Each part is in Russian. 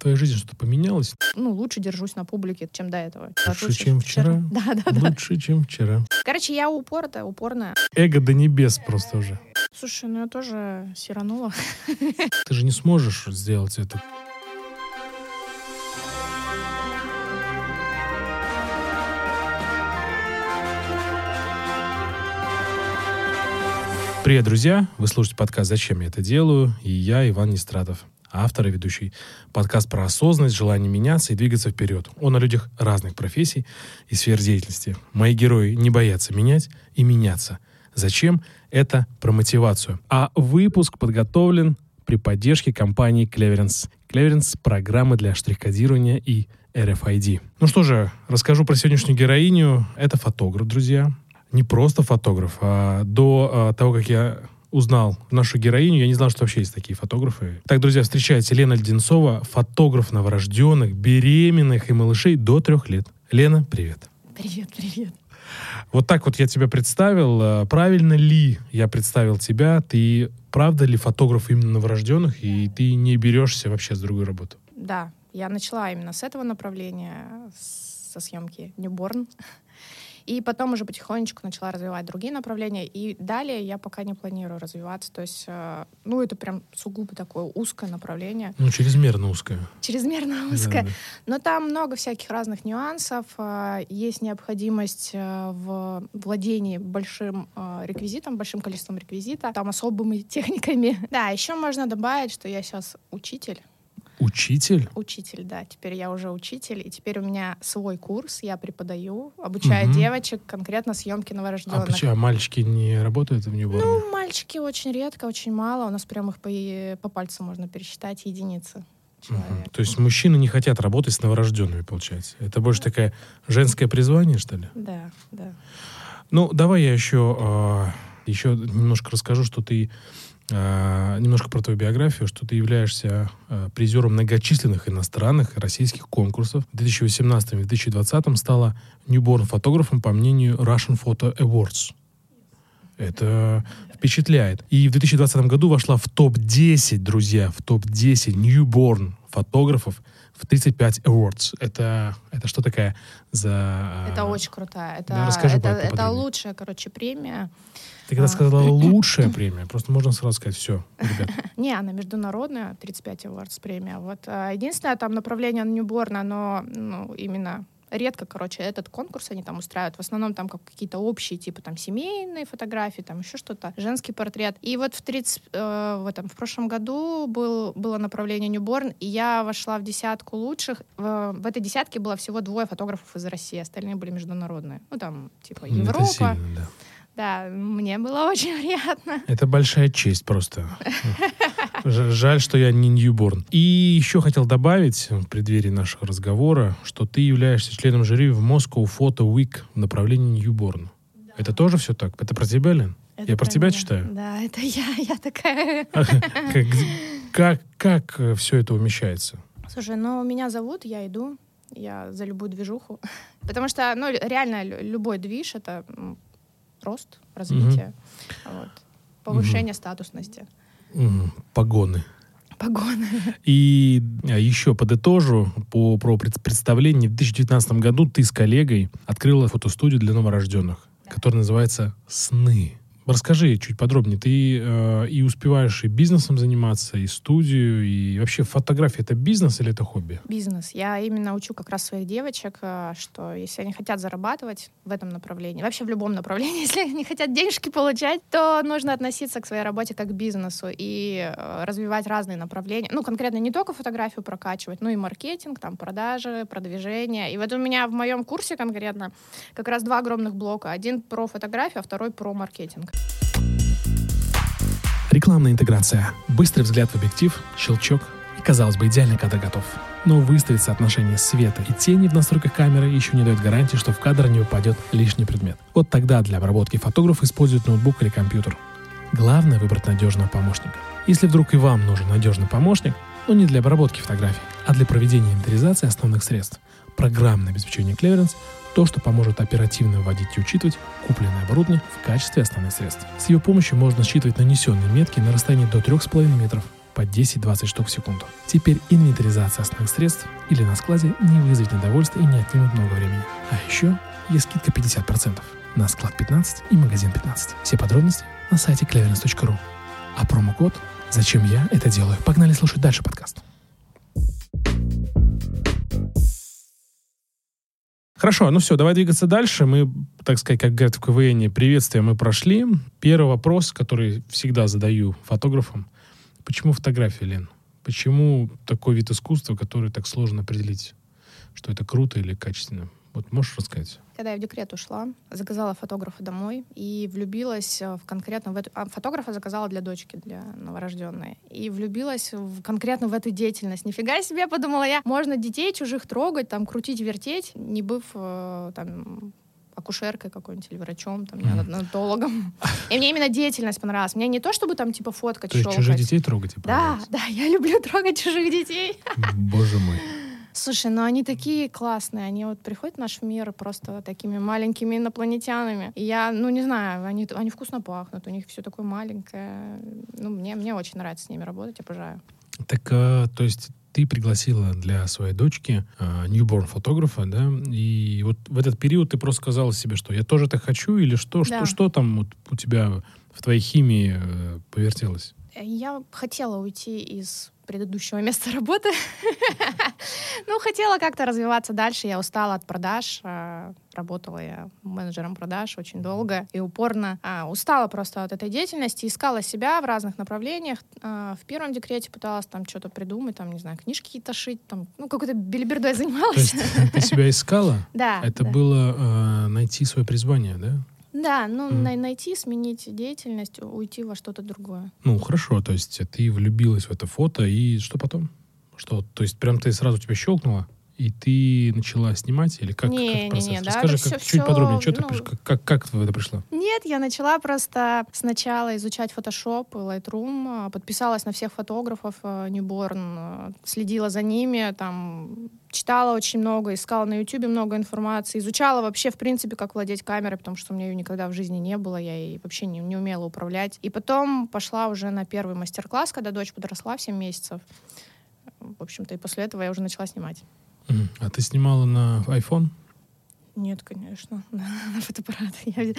твоей жизни что-то поменялось? Ну, лучше держусь на публике, чем до этого. Лучше, чем вчера? Да, да, да. Лучше, чем вчера. Короче, я упорная, упорная. Эго до небес просто уже. Слушай, ну я тоже сиранула. Ты же не сможешь сделать это. Привет, друзья! Вы слушаете подкаст «Зачем я это делаю?» И я, Иван Нестратов, автор и ведущий. Подкаст про осознанность, желание меняться и двигаться вперед. Он о людях разных профессий и сфер деятельности. Мои герои не боятся менять и меняться. Зачем? Это про мотивацию. А выпуск подготовлен при поддержке компании Cleverance. Cleverance — программы для штрих-кодирования и RFID. Ну что же, расскажу про сегодняшнюю героиню. Это фотограф, друзья не просто фотограф, а до а, того, как я узнал нашу героиню, я не знал, что вообще есть такие фотографы. Так, друзья, встречайте Лена Леденцова, фотограф новорожденных, беременных и малышей до трех лет. Лена, привет. Привет, привет. Вот так вот я тебя представил. А, правильно ли я представил тебя? Ты правда ли фотограф именно новорожденных, и ты не берешься вообще с другой работы? Да, я начала именно с этого направления, со съемки Newborn. И потом уже потихонечку начала развивать другие направления. И далее я пока не планирую развиваться. То есть, э, ну, это прям сугубо такое узкое направление. Ну, чрезмерно узкое. Чрезмерно узкое. Да. Но там много всяких разных нюансов. Э, есть необходимость э, в владении большим реквизитом, большим количеством реквизита, там особыми техниками. Да, еще можно добавить, что я сейчас учитель. Учитель? Учитель, да. Теперь я уже учитель, и теперь у меня свой курс, я преподаю, обучаю угу. девочек конкретно съемки новорожденных. А почему? А мальчики не работают в Ньюборне? Ну, мальчики очень редко, очень мало. У нас прям их по, по пальцам можно пересчитать, единицы. Угу. То есть мужчины не хотят работать с новорожденными, получается? Это больше такое женское призвание, что ли? Да, да. Ну, давай я еще, э, а, еще немножко расскажу, что ты а, немножко про твою биографию, что ты являешься а, призером многочисленных иностранных и российских конкурсов. В 2018 и 2020 стала ньюборн фотографом по мнению Russian Photo Awards. Это впечатляет. И в 2020 году вошла в топ-10, друзья, в топ-10 ньюборн фотографов в 35 Awards. Это, это что такая за... Это очень крутая. Это, да, расскажи это, это лучшая, короче, премия. Ты когда а. сказала лучшая премия, просто можно сразу сказать, все, ребят. Не, она международная, 35 Awards премия. Вот а, единственное, там направление Ньюборн, оно ну, именно редко, короче, этот конкурс они там устраивают. В основном там как какие-то общие, типа там семейные фотографии, там еще что-то, женский портрет. И вот в 30, э, в этом, в прошлом году был, было направление Ньюборн, и я вошла в десятку лучших. В, в этой десятке было всего двое фотографов из России, остальные были международные. Ну там, типа, Европа. Сильно, да. Да, мне было очень приятно. Это большая честь просто. Жаль, что я не ньюборн. И еще хотел добавить в преддверии нашего разговора, что ты являешься членом жюри в Moscow Photo Week в направлении ньюборн. Да. Это тоже все так? Это про тебя, Лен? Это я про тебя меня. читаю? Да, это я, я такая. Как, как, как все это умещается? Слушай, ну меня зовут, я иду, я за любую движуху. Потому что, ну, реально, любой движ — это рост, развитие, угу. вот, повышение угу. статусности. Угу. Погоны. Погоны. И а, еще подытожу по, про представление. В 2019 году ты с коллегой открыла фотостудию для новорожденных, да. которая называется «Сны». Расскажи чуть подробнее. Ты э, и успеваешь и бизнесом заниматься, и студию, и вообще фотография это бизнес или это хобби? Бизнес. Я именно учу как раз своих девочек, э, что если они хотят зарабатывать в этом направлении, вообще в любом направлении, если они хотят денежки получать, то нужно относиться к своей работе как к бизнесу и э, развивать разные направления. Ну, конкретно не только фотографию прокачивать, но и маркетинг, там, продажи, продвижение. И вот у меня в моем курсе конкретно как раз два огромных блока. Один про фотографию, а второй про маркетинг. Рекламная интеграция. Быстрый взгляд в объектив, щелчок и, казалось бы, идеальный кадр готов. Но выставить соотношение света и тени в настройках камеры еще не дает гарантии, что в кадр не упадет лишний предмет. Вот тогда для обработки фотограф использует ноутбук или компьютер. Главное выбрать надежного помощника. Если вдруг и вам нужен надежный помощник, но не для обработки фотографий, а для проведения инвентаризации основных средств, программное обеспечение Cleverance то, что поможет оперативно вводить и учитывать купленное оборудование в качестве основных средств. С ее помощью можно считывать нанесенные метки на расстоянии до 3,5 метров. по 10-20 штук в секунду. Теперь инвентаризация основных средств или на складе не вызовет недовольства и не отнимет много времени. А еще есть скидка 50% на склад 15 и магазин 15. Все подробности на сайте cleverness.ru. А промокод «Зачем я это делаю?» Погнали слушать дальше подкаст. Хорошо, ну все, давай двигаться дальше. Мы, так сказать, как говорят в КВН, приветствие мы прошли. Первый вопрос, который всегда задаю фотографам. Почему фотография, Лен? Почему такой вид искусства, который так сложно определить, что это круто или качественно? Вот можешь рассказать? Когда я в декрет ушла, заказала фотографа домой и влюбилась в конкретно в эту... А фотографа заказала для дочки, для новорожденной. И влюбилась в, конкретно в эту деятельность. Нифига себе, подумала я. Можно детей чужих трогать, там, крутить, вертеть, не быв э, там акушеркой какой-нибудь или врачом, там, неонатологом. И мне именно деятельность понравилась. Мне не то, чтобы там типа фоткать, То есть чужих детей трогать? Да, да, я люблю трогать чужих детей. Боже мой. Слушай, ну они такие классные, они вот приходят в наш мир просто такими маленькими инопланетянами. И я, ну не знаю, они, они вкусно пахнут, у них все такое маленькое. Ну мне, мне очень нравится с ними работать, обожаю. Так, а, то есть ты пригласила для своей дочки э, newborn фотографа, да, и вот в этот период ты просто сказала себе, что я тоже так хочу, или что, да. что, что там вот у тебя в твоей химии э, повертелось? Я хотела уйти из предыдущего места работы. ну, хотела как-то развиваться дальше. Я устала от продаж. А, работала я менеджером продаж очень долго и упорно. А, устала просто от этой деятельности. Искала себя в разных направлениях. А, в первом декрете пыталась там что-то придумать, там, не знаю, книжки какие-то шить, там, ну, какой-то билибердой занималась. Ты себя искала? Да. Это было найти свое призвание, да? Да, ну mm. найти, сменить деятельность, уйти во что-то другое. Ну хорошо, то есть ты влюбилась в это фото и что потом? Что, то есть прям ты сразу тебя щелкнула? И ты начала снимать или как, не, как не, не, да, Расскажи как, все, чуть все, подробнее, что ну, ты, как, как, как в это пришла? Нет, я начала просто сначала изучать Photoshop, Lightroom, а, подписалась на всех фотографов а, Newborn, а, следила за ними, там читала очень много, искала на YouTube много информации, изучала вообще, в принципе, как владеть камерой, потому что у меня ее никогда в жизни не было, я ей вообще не, не умела управлять. И потом пошла уже на первый мастер-класс, когда дочь подросла в 7 месяцев. В общем-то, и после этого я уже начала снимать. А ты снимала на iPhone? Нет, конечно, на, фотоаппарат. Я,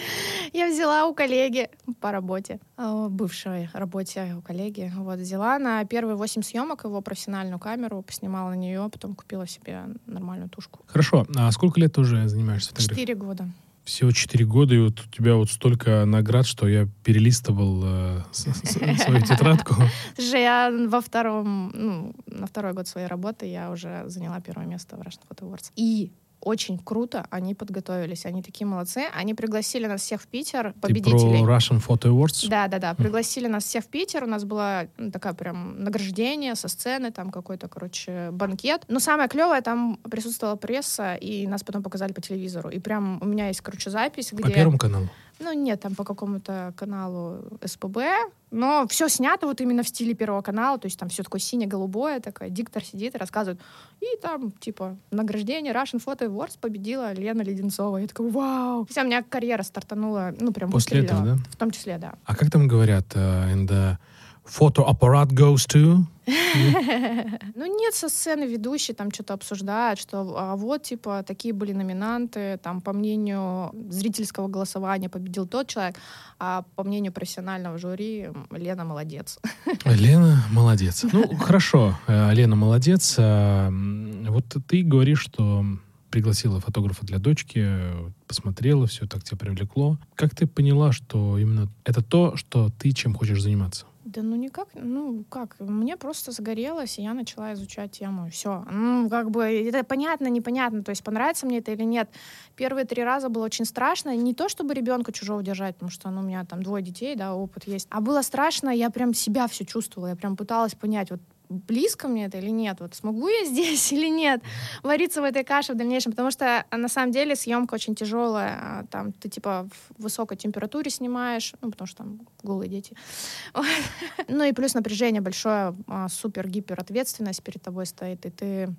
я взяла у коллеги по работе, а, бывшей работе у коллеги. Вот, взяла на первые восемь съемок его профессиональную камеру, поснимала на нее, потом купила себе нормальную тушку. Хорошо. А сколько лет ты уже занимаешься фотографией? Четыре года. Всего четыре года, и вот у тебя вот столько наград, что я перелистывал э, свою тетрадку. Слушай, я во втором, ну, на второй год своей работы я уже заняла первое место в Russian Photo Awards. И очень круто они подготовились. Они такие молодцы. Они пригласили нас всех в Питер, победителей. Ты про Russian Photo Awards? Да, да, да. Пригласили нас всех в Питер. У нас было ну, такая прям награждение со сцены, там какой-то, короче, банкет. Но самое клевое, там присутствовала пресса, и нас потом показали по телевизору. И прям у меня есть, короче, запись, где... По Первому каналу? Ну, нет, там по какому-то каналу СПБ. Но все снято вот именно в стиле Первого канала. То есть там все такое сине-голубое, такое. Диктор сидит и рассказывает. И там, типа, награждение Russian Photo Awards победила Лена Леденцова. Я такая, вау! Вся у меня карьера стартанула, ну, прям После этого, да? В том числе, да. А как там говорят? Uh, in the фотоаппарат goes to? Ну нет, со сцены ведущий там что-то обсуждают, что а вот, типа, такие были номинанты, там, по мнению зрительского голосования победил тот человек, а по мнению профессионального жюри Лена молодец. Лена молодец. Ну, хорошо, э, Лена молодец. А, вот ты говоришь, что пригласила фотографа для дочки, посмотрела, все так тебя привлекло. Как ты поняла, что именно это то, что ты чем хочешь заниматься? Да ну никак, ну как, мне просто загорелось, и я начала изучать тему, все. Ну, как бы, это понятно, непонятно, то есть понравится мне это или нет. Первые три раза было очень страшно, не то чтобы ребенка чужого держать, потому что ну, у меня там двое детей, да, опыт есть, а было страшно, я прям себя все чувствовала, я прям пыталась понять, вот близко мне это или нет, вот смогу я здесь или нет? Вариться в этой каше в дальнейшем, потому что а, на самом деле съемка очень тяжелая, а, там ты типа в высокой температуре снимаешь, ну потому что там голые дети, ну и плюс напряжение большое, а, супер гипер ответственность перед тобой стоит, и ты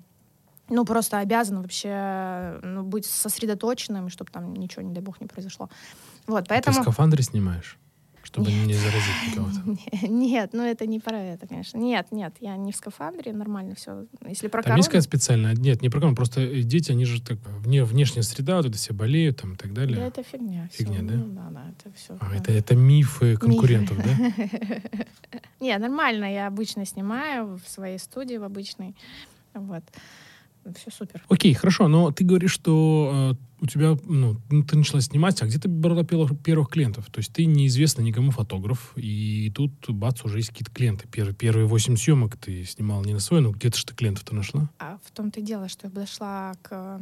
ну, просто обязан вообще ну, быть сосредоточенным, чтобы там ничего, не дай бог, не произошло. Вот, поэтому... Ты в скафандре снимаешь? Чтобы не заразить никого-то. Нет, ну это не про это, конечно. Нет, нет, я не в скафандре, нормально все. Если про Там корону... есть какая специальная? Нет, не про корону, просто дети, они же так, вне, внешняя среда, вот это все болеют там и так далее. Да, это фигня. Фигня, да? Ну, да, да, это все. А, это, это мифы конкурентов, да? Не, нормально, я обычно снимаю в своей студии, в обычной. Вот. Все супер. Окей, хорошо, но ты говоришь, что э, у тебя, ну, ну, ты начала снимать, а где ты брала первых, первых клиентов? То есть ты неизвестный никому фотограф, и тут, бац, уже есть какие-то клиенты. Первые, первые восемь съемок ты снимала не на свой, но где-то что клиентов-то нашла? А в том-то и дело, что я подошла к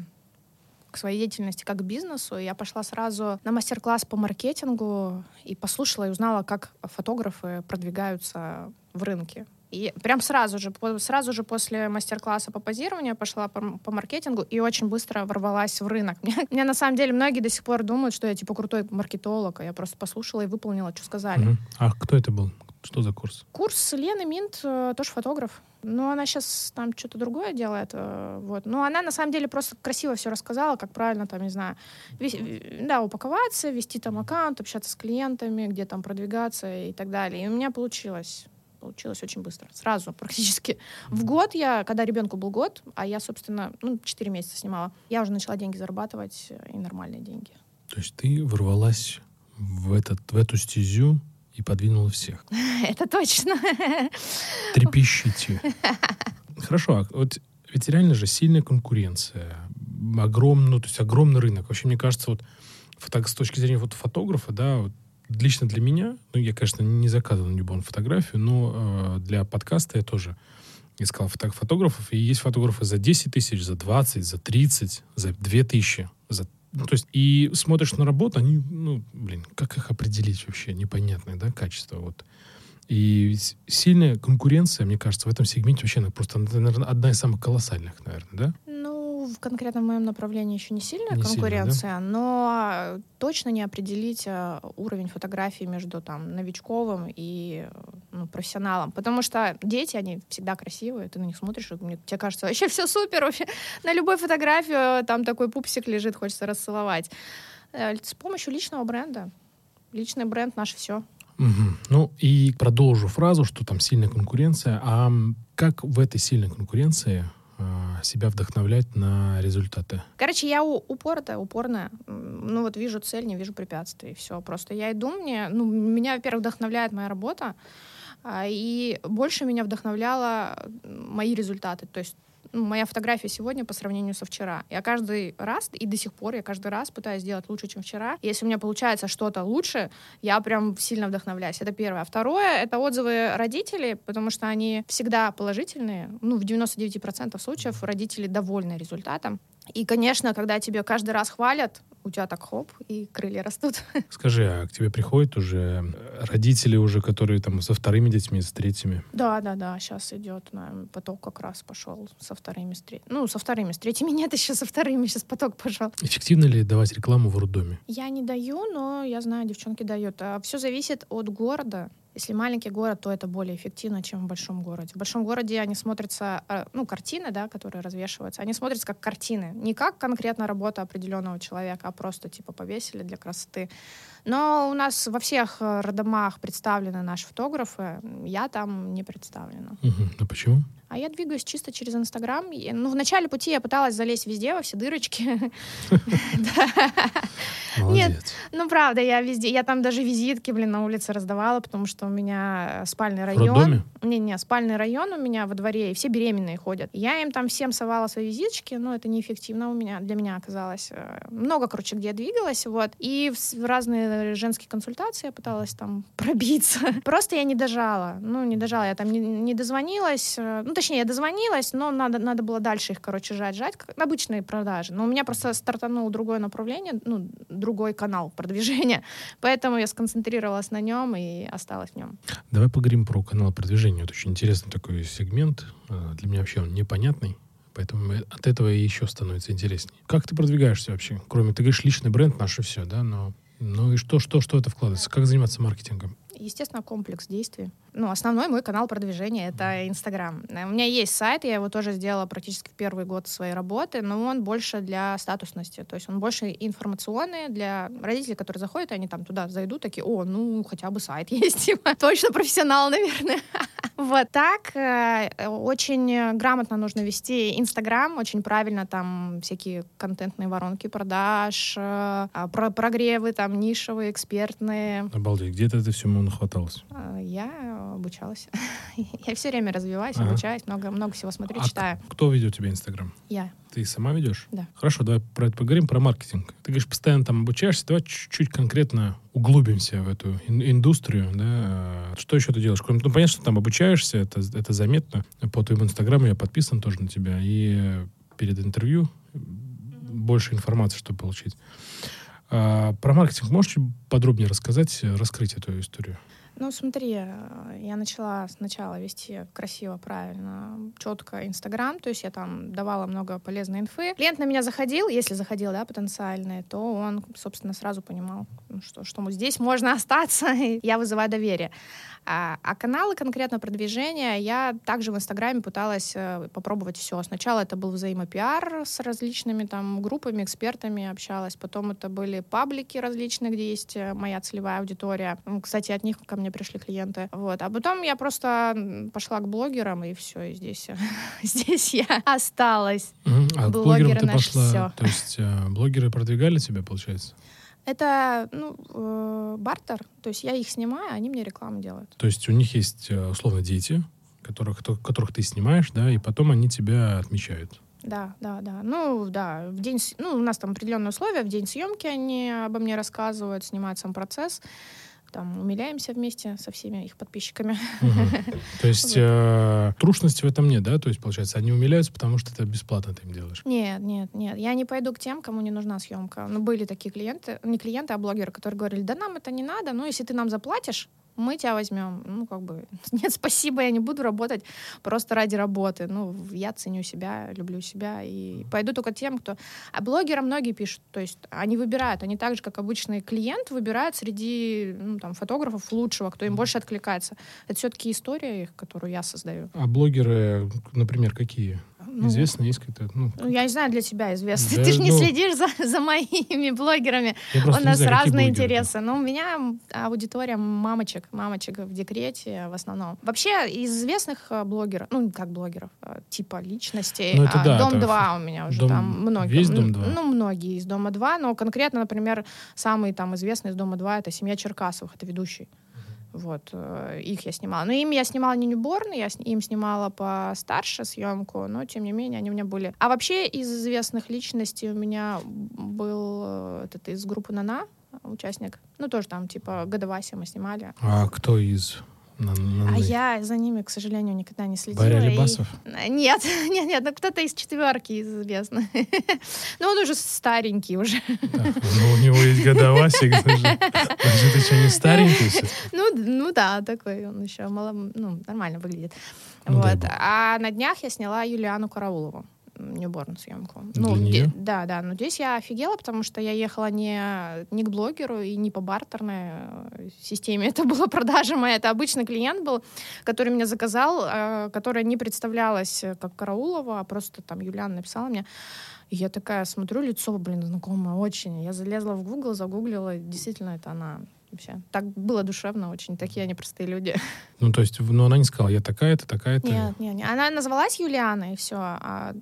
к своей деятельности как к бизнесу. Я пошла сразу на мастер-класс по маркетингу и послушала и узнала, как фотографы продвигаются в рынке. И прям сразу же, сразу же после мастер-класса по позированию я пошла по, по маркетингу и очень быстро ворвалась в рынок. Меня на самом деле многие до сих пор думают, что я типа крутой маркетолог, а я просто послушала и выполнила, что сказали. Мгм. А кто это был? Что за курс? Курс Лены Минт э, тоже фотограф. Но она сейчас там что-то другое делает. э, Вот. Но она на самом деле просто красиво все рассказала, как правильно там, не знаю, вес- э, да, упаковаться, вести там аккаунт, общаться с клиентами, где там продвигаться и так далее. И у меня получилось. Получилось очень быстро. Сразу, практически. В год я, когда ребенку был год, а я, собственно, ну, 4 месяца снимала, я уже начала деньги зарабатывать, и нормальные деньги. То есть ты ворвалась в, этот, в эту стезю и подвинула всех. Это точно. Трепещите. Хорошо, а вот ведь реально же сильная конкуренция, огромный, ну, то есть огромный рынок. Вообще, мне кажется, вот с точки зрения вот фотографа, да, вот лично для меня, ну, я, конечно, не заказывал на Ньюбон фотографию, но э, для подкаста я тоже искал фото- фотографов, и есть фотографы за 10 тысяч, за 20, за 30, за 2 тысячи, за ну, то есть, и смотришь на работу, они, ну, блин, как их определить вообще? Непонятное, да, качество, вот. И сильная конкуренция, мне кажется, в этом сегменте вообще, она просто, наверное, одна из самых колоссальных, наверное, да? В конкретном моем направлении еще не сильная Не сильно, конкуренция, но точно не определить э, уровень фотографии между там новичковым и ну, профессионалом. Потому что дети, они всегда красивые, ты на них смотришь, и мне- тебе кажется, вообще все супер, вообще на любой фотографии э, там такой пупсик лежит, хочется расцеловать. Э, С помощью личного бренда. Личный бренд наше все. Мгм. Ну, и продолжу фразу, что там сильная конкуренция. А как в этой сильной конкуренции а, себя вдохновлять на результаты? Короче, я упорная. М, Ну вот вижу цель, не вижу препятствий. Все, просто я иду, мне, ну, меня, во-первых, вдохновляет моя работа, а, и больше меня вдохновляло мои результаты. То есть моя фотография сегодня по сравнению со вчера. Я каждый раз, и до сих пор, я каждый раз пытаюсь сделать лучше, чем вчера. Если у меня получается что-то лучше, я прям сильно вдохновляюсь. Это первое. А второе — это отзывы родителей, потому что они всегда положительные. Ну, в 99% случаев родители довольны результатом. И, конечно, когда тебе каждый раз хвалят, у тебя так хоп, и крылья растут. Скажи, а к тебе приходят уже э, родители уже, которые там со вторыми детьми, с третьими? Да, да, да, сейчас идет наверное, поток как раз пошел со вторыми, с третьими. Ну, со вторыми, с третьими нет, еще со вторыми сейчас поток пошел. Эффективно ли давать рекламу в роддоме? Я не даю, но я знаю, девчонки дают. Все зависит от города. Если маленький город, то это более эффективно, чем в большом городе. В большом городе они смотрятся, э, ну, картины, да, которые развешиваются, они смотрятся как картины. Не как конкретно работа определенного человека, а просто типа повесили для красоты. Но у нас во всех э, роддомах представлены наши фотографы. Я там не представлена. Мгм. А почему? А я двигаюсь чисто через Инстаграм. Ну, в начале пути я пыталась залезть везде, во все дырочки. Молодец. Ну, правда, я везде, я там даже визитки, блин, на улице раздавала, потому что у меня э, спальный район. Не-не, спальный район у меня во дворе, и все беременные ходят. Я им там всем совала свои визиточки, но это неэффективно у меня, для меня оказалось. Э, Много, короче, где я двигалась, вот. И в разные женские консультации я пыталась там пробиться. Просто я не дожала. Ну, не дожала, я там не, не дозвонилась. э, Ну, точнее, я дозвонилась, но надо, надо было дальше их, короче, жать, жать, как обычные продажи. Но у меня просто стартанул другое направление, ну, другой канал продвижения. Поэтому я сконцентрировалась на нем и осталась в нем. Давай поговорим про канал продвижения. Это очень интересный такой сегмент. Э, Для меня вообще он непонятный. Поэтому от этого и еще становится интереснее. Как ты продвигаешься вообще? Кроме, ты говоришь, личный бренд, наше все, да? Но, ну и что, что, что это вкладывается? Как заниматься маркетингом? Естественно, комплекс действий. Ну, основной мой канал продвижения — это Инстаграм. У меня есть сайт, я его тоже сделала практически в первый год своей работы, но он больше для статусности, то есть он больше информационный для родителей, которые заходят, они там туда зайдут, такие, о, ну, хотя бы сайт есть, типа, точно профессионал, наверное. Вот так э, очень грамотно нужно вести Инстаграм, очень правильно там всякие контентные воронки продаж, э, а, про прогревы там нишевые, экспертные. Обалдеть, где-то это все? Э, я обучалась. Я все время развиваюсь, обучаюсь, много, много всего смотрю, а читаю. Кто ведет тебе Инстаграм? Я. Ты сама ведешь? Да. Хорошо, давай про это поговорим, про маркетинг. Ты говоришь, постоянно там обучаешься, давай чуть-чуть конкретно углубимся в эту индустрию, да. Что еще ты делаешь? Кроме, ну, понятно, что там обучаешься, это, это заметно. По твоему инстаграму я подписан тоже на тебя. И перед интервью больше информации, чтобы получить. А, про маркетинг можешь подробнее рассказать, раскрыть эту историю? Ну, смотри, э, я начала сначала вести красиво, правильно, четко Инстаграм, то есть я там давала много полезной инфы. Клиент на меня заходил, если заходил, да, потенциальный, то он, собственно, сразу понимал, ну, что, что здесь можно остаться, и я вызываю доверие. А, а каналы конкретно продвижения я также в Инстаграме пыталась э, попробовать все. Сначала это был взаимопиар с различными там группами, экспертами общалась, потом это были паблики различные, где есть э, моя целевая аудитория. Кстати, от них ко мне пришли клиенты. Вот. А потом я просто пошла к блогерам, и все, и здесь, здесь я осталась. А блогеры ты пошла, все. то есть э, блогеры продвигали тебя, получается? Это ну, э, бартер, то есть я их снимаю, они мне рекламу делают. То есть у них есть, э, условно, дети, которых, которых ты снимаешь, да, и потом они тебя отмечают. Да, да, да. Ну, да, в день, ну, у нас там определенные условия, в день съемки они обо мне рассказывают, снимают сам процесс там умиляемся вместе со всеми их подписчиками. То есть э, трушности в этом нет, да? То есть, получается, они умиляются, потому что это бесплатно ты им делаешь? Нет, нет, нет. Я не пойду к тем, кому не нужна съемка. Ну, были такие клиенты, не клиенты, а блогеры, которые говорили, да нам это не надо, ну, если ты нам заплатишь, мы тебя возьмем. Ну, как бы, нет, спасибо, я не буду работать просто ради работы. Ну, я ценю себя, люблю себя и пойду только тем, кто... А блогеры многие пишут, то есть они выбирают, они так же, как обычный клиент, выбирают среди ну, там, фотографов лучшего, кто им больше откликается. Это все-таки история их, которую я создаю. А блогеры, например, какие? Ну, Известно есть какая то Ну, я не знаю, для тебя известно. Да, Ты же ну, не следишь за, за моими блогерами. У нас знаю, разные интересы. Но у меня аудитория мамочек, мамочек в декрете в основном. Вообще, из известных э, блогеров, ну, как блогеров, э, типа личностей, ну, это, да, Дом это... 2 у меня уже дом... там многие. Весь Дом 2? Ну, многие из Дома 2, но конкретно, например, самый там известный из Дома 2 это семья Черкасовых, это ведущий. Вот, э, их я снимала. Но им я снимала не ньюборн, я им снимала постарше съемку, но тем не менее они у меня были. А вообще из известных личностей у меня был э, этот из группы Нана, участник. Ну, тоже там, типа, Годоваси мы снимали. А кто из на, на, а я за ними, к сожалению, никогда не следила. Боря Лебасов? И... Нет, нет, нет, ну кто-то из четверки известный. ну он уже старенький уже. ну у него есть годовасик, значит, ты что, не старенький? ну, ну да, такой он еще мало, ну, нормально выглядит. Ну, вот. А на днях я сняла Юлиану Караулову. Ньюборн съемку. Для ну, нее? да, да. Но здесь я офигела, потому что я ехала не, не к блогеру и не по бартерной э, системе. Это была продажа моя. Это обычный клиент был, который меня заказал, э, которая не представлялась как Караулова, а просто там Юлиана написала мне. И я такая смотрю, лицо, блин, знакомое очень. Я залезла в Google, загуглила, действительно, это она вообще. Так было душевно очень, такие они простые люди. Ну, то есть, ну, она не сказала, я такая-то, такая-то? Нет, нет, нет. Она назвалась Юлиана, и все. А,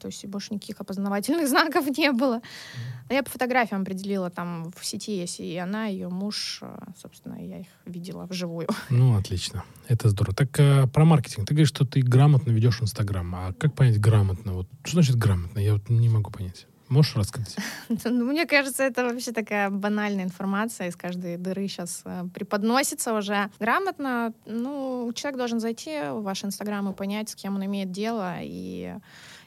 то есть, больше никаких опознавательных знаков не было. Mm. Я по фотографиям определила, там в сети есть и она, и ее муж, а, собственно, я их видела вживую. Ну, отлично. Это здорово. Так а, про маркетинг. Ты говоришь, что ты грамотно ведешь Инстаграм. А как понять грамотно? Вот, что значит грамотно? Я вот не могу понять. Можешь рассказать? Ну, мне кажется, это вообще такая банальная информация из каждой дыры сейчас э, преподносится уже грамотно. Ну, человек должен зайти в ваш Инстаграм и понять, с кем он имеет дело, и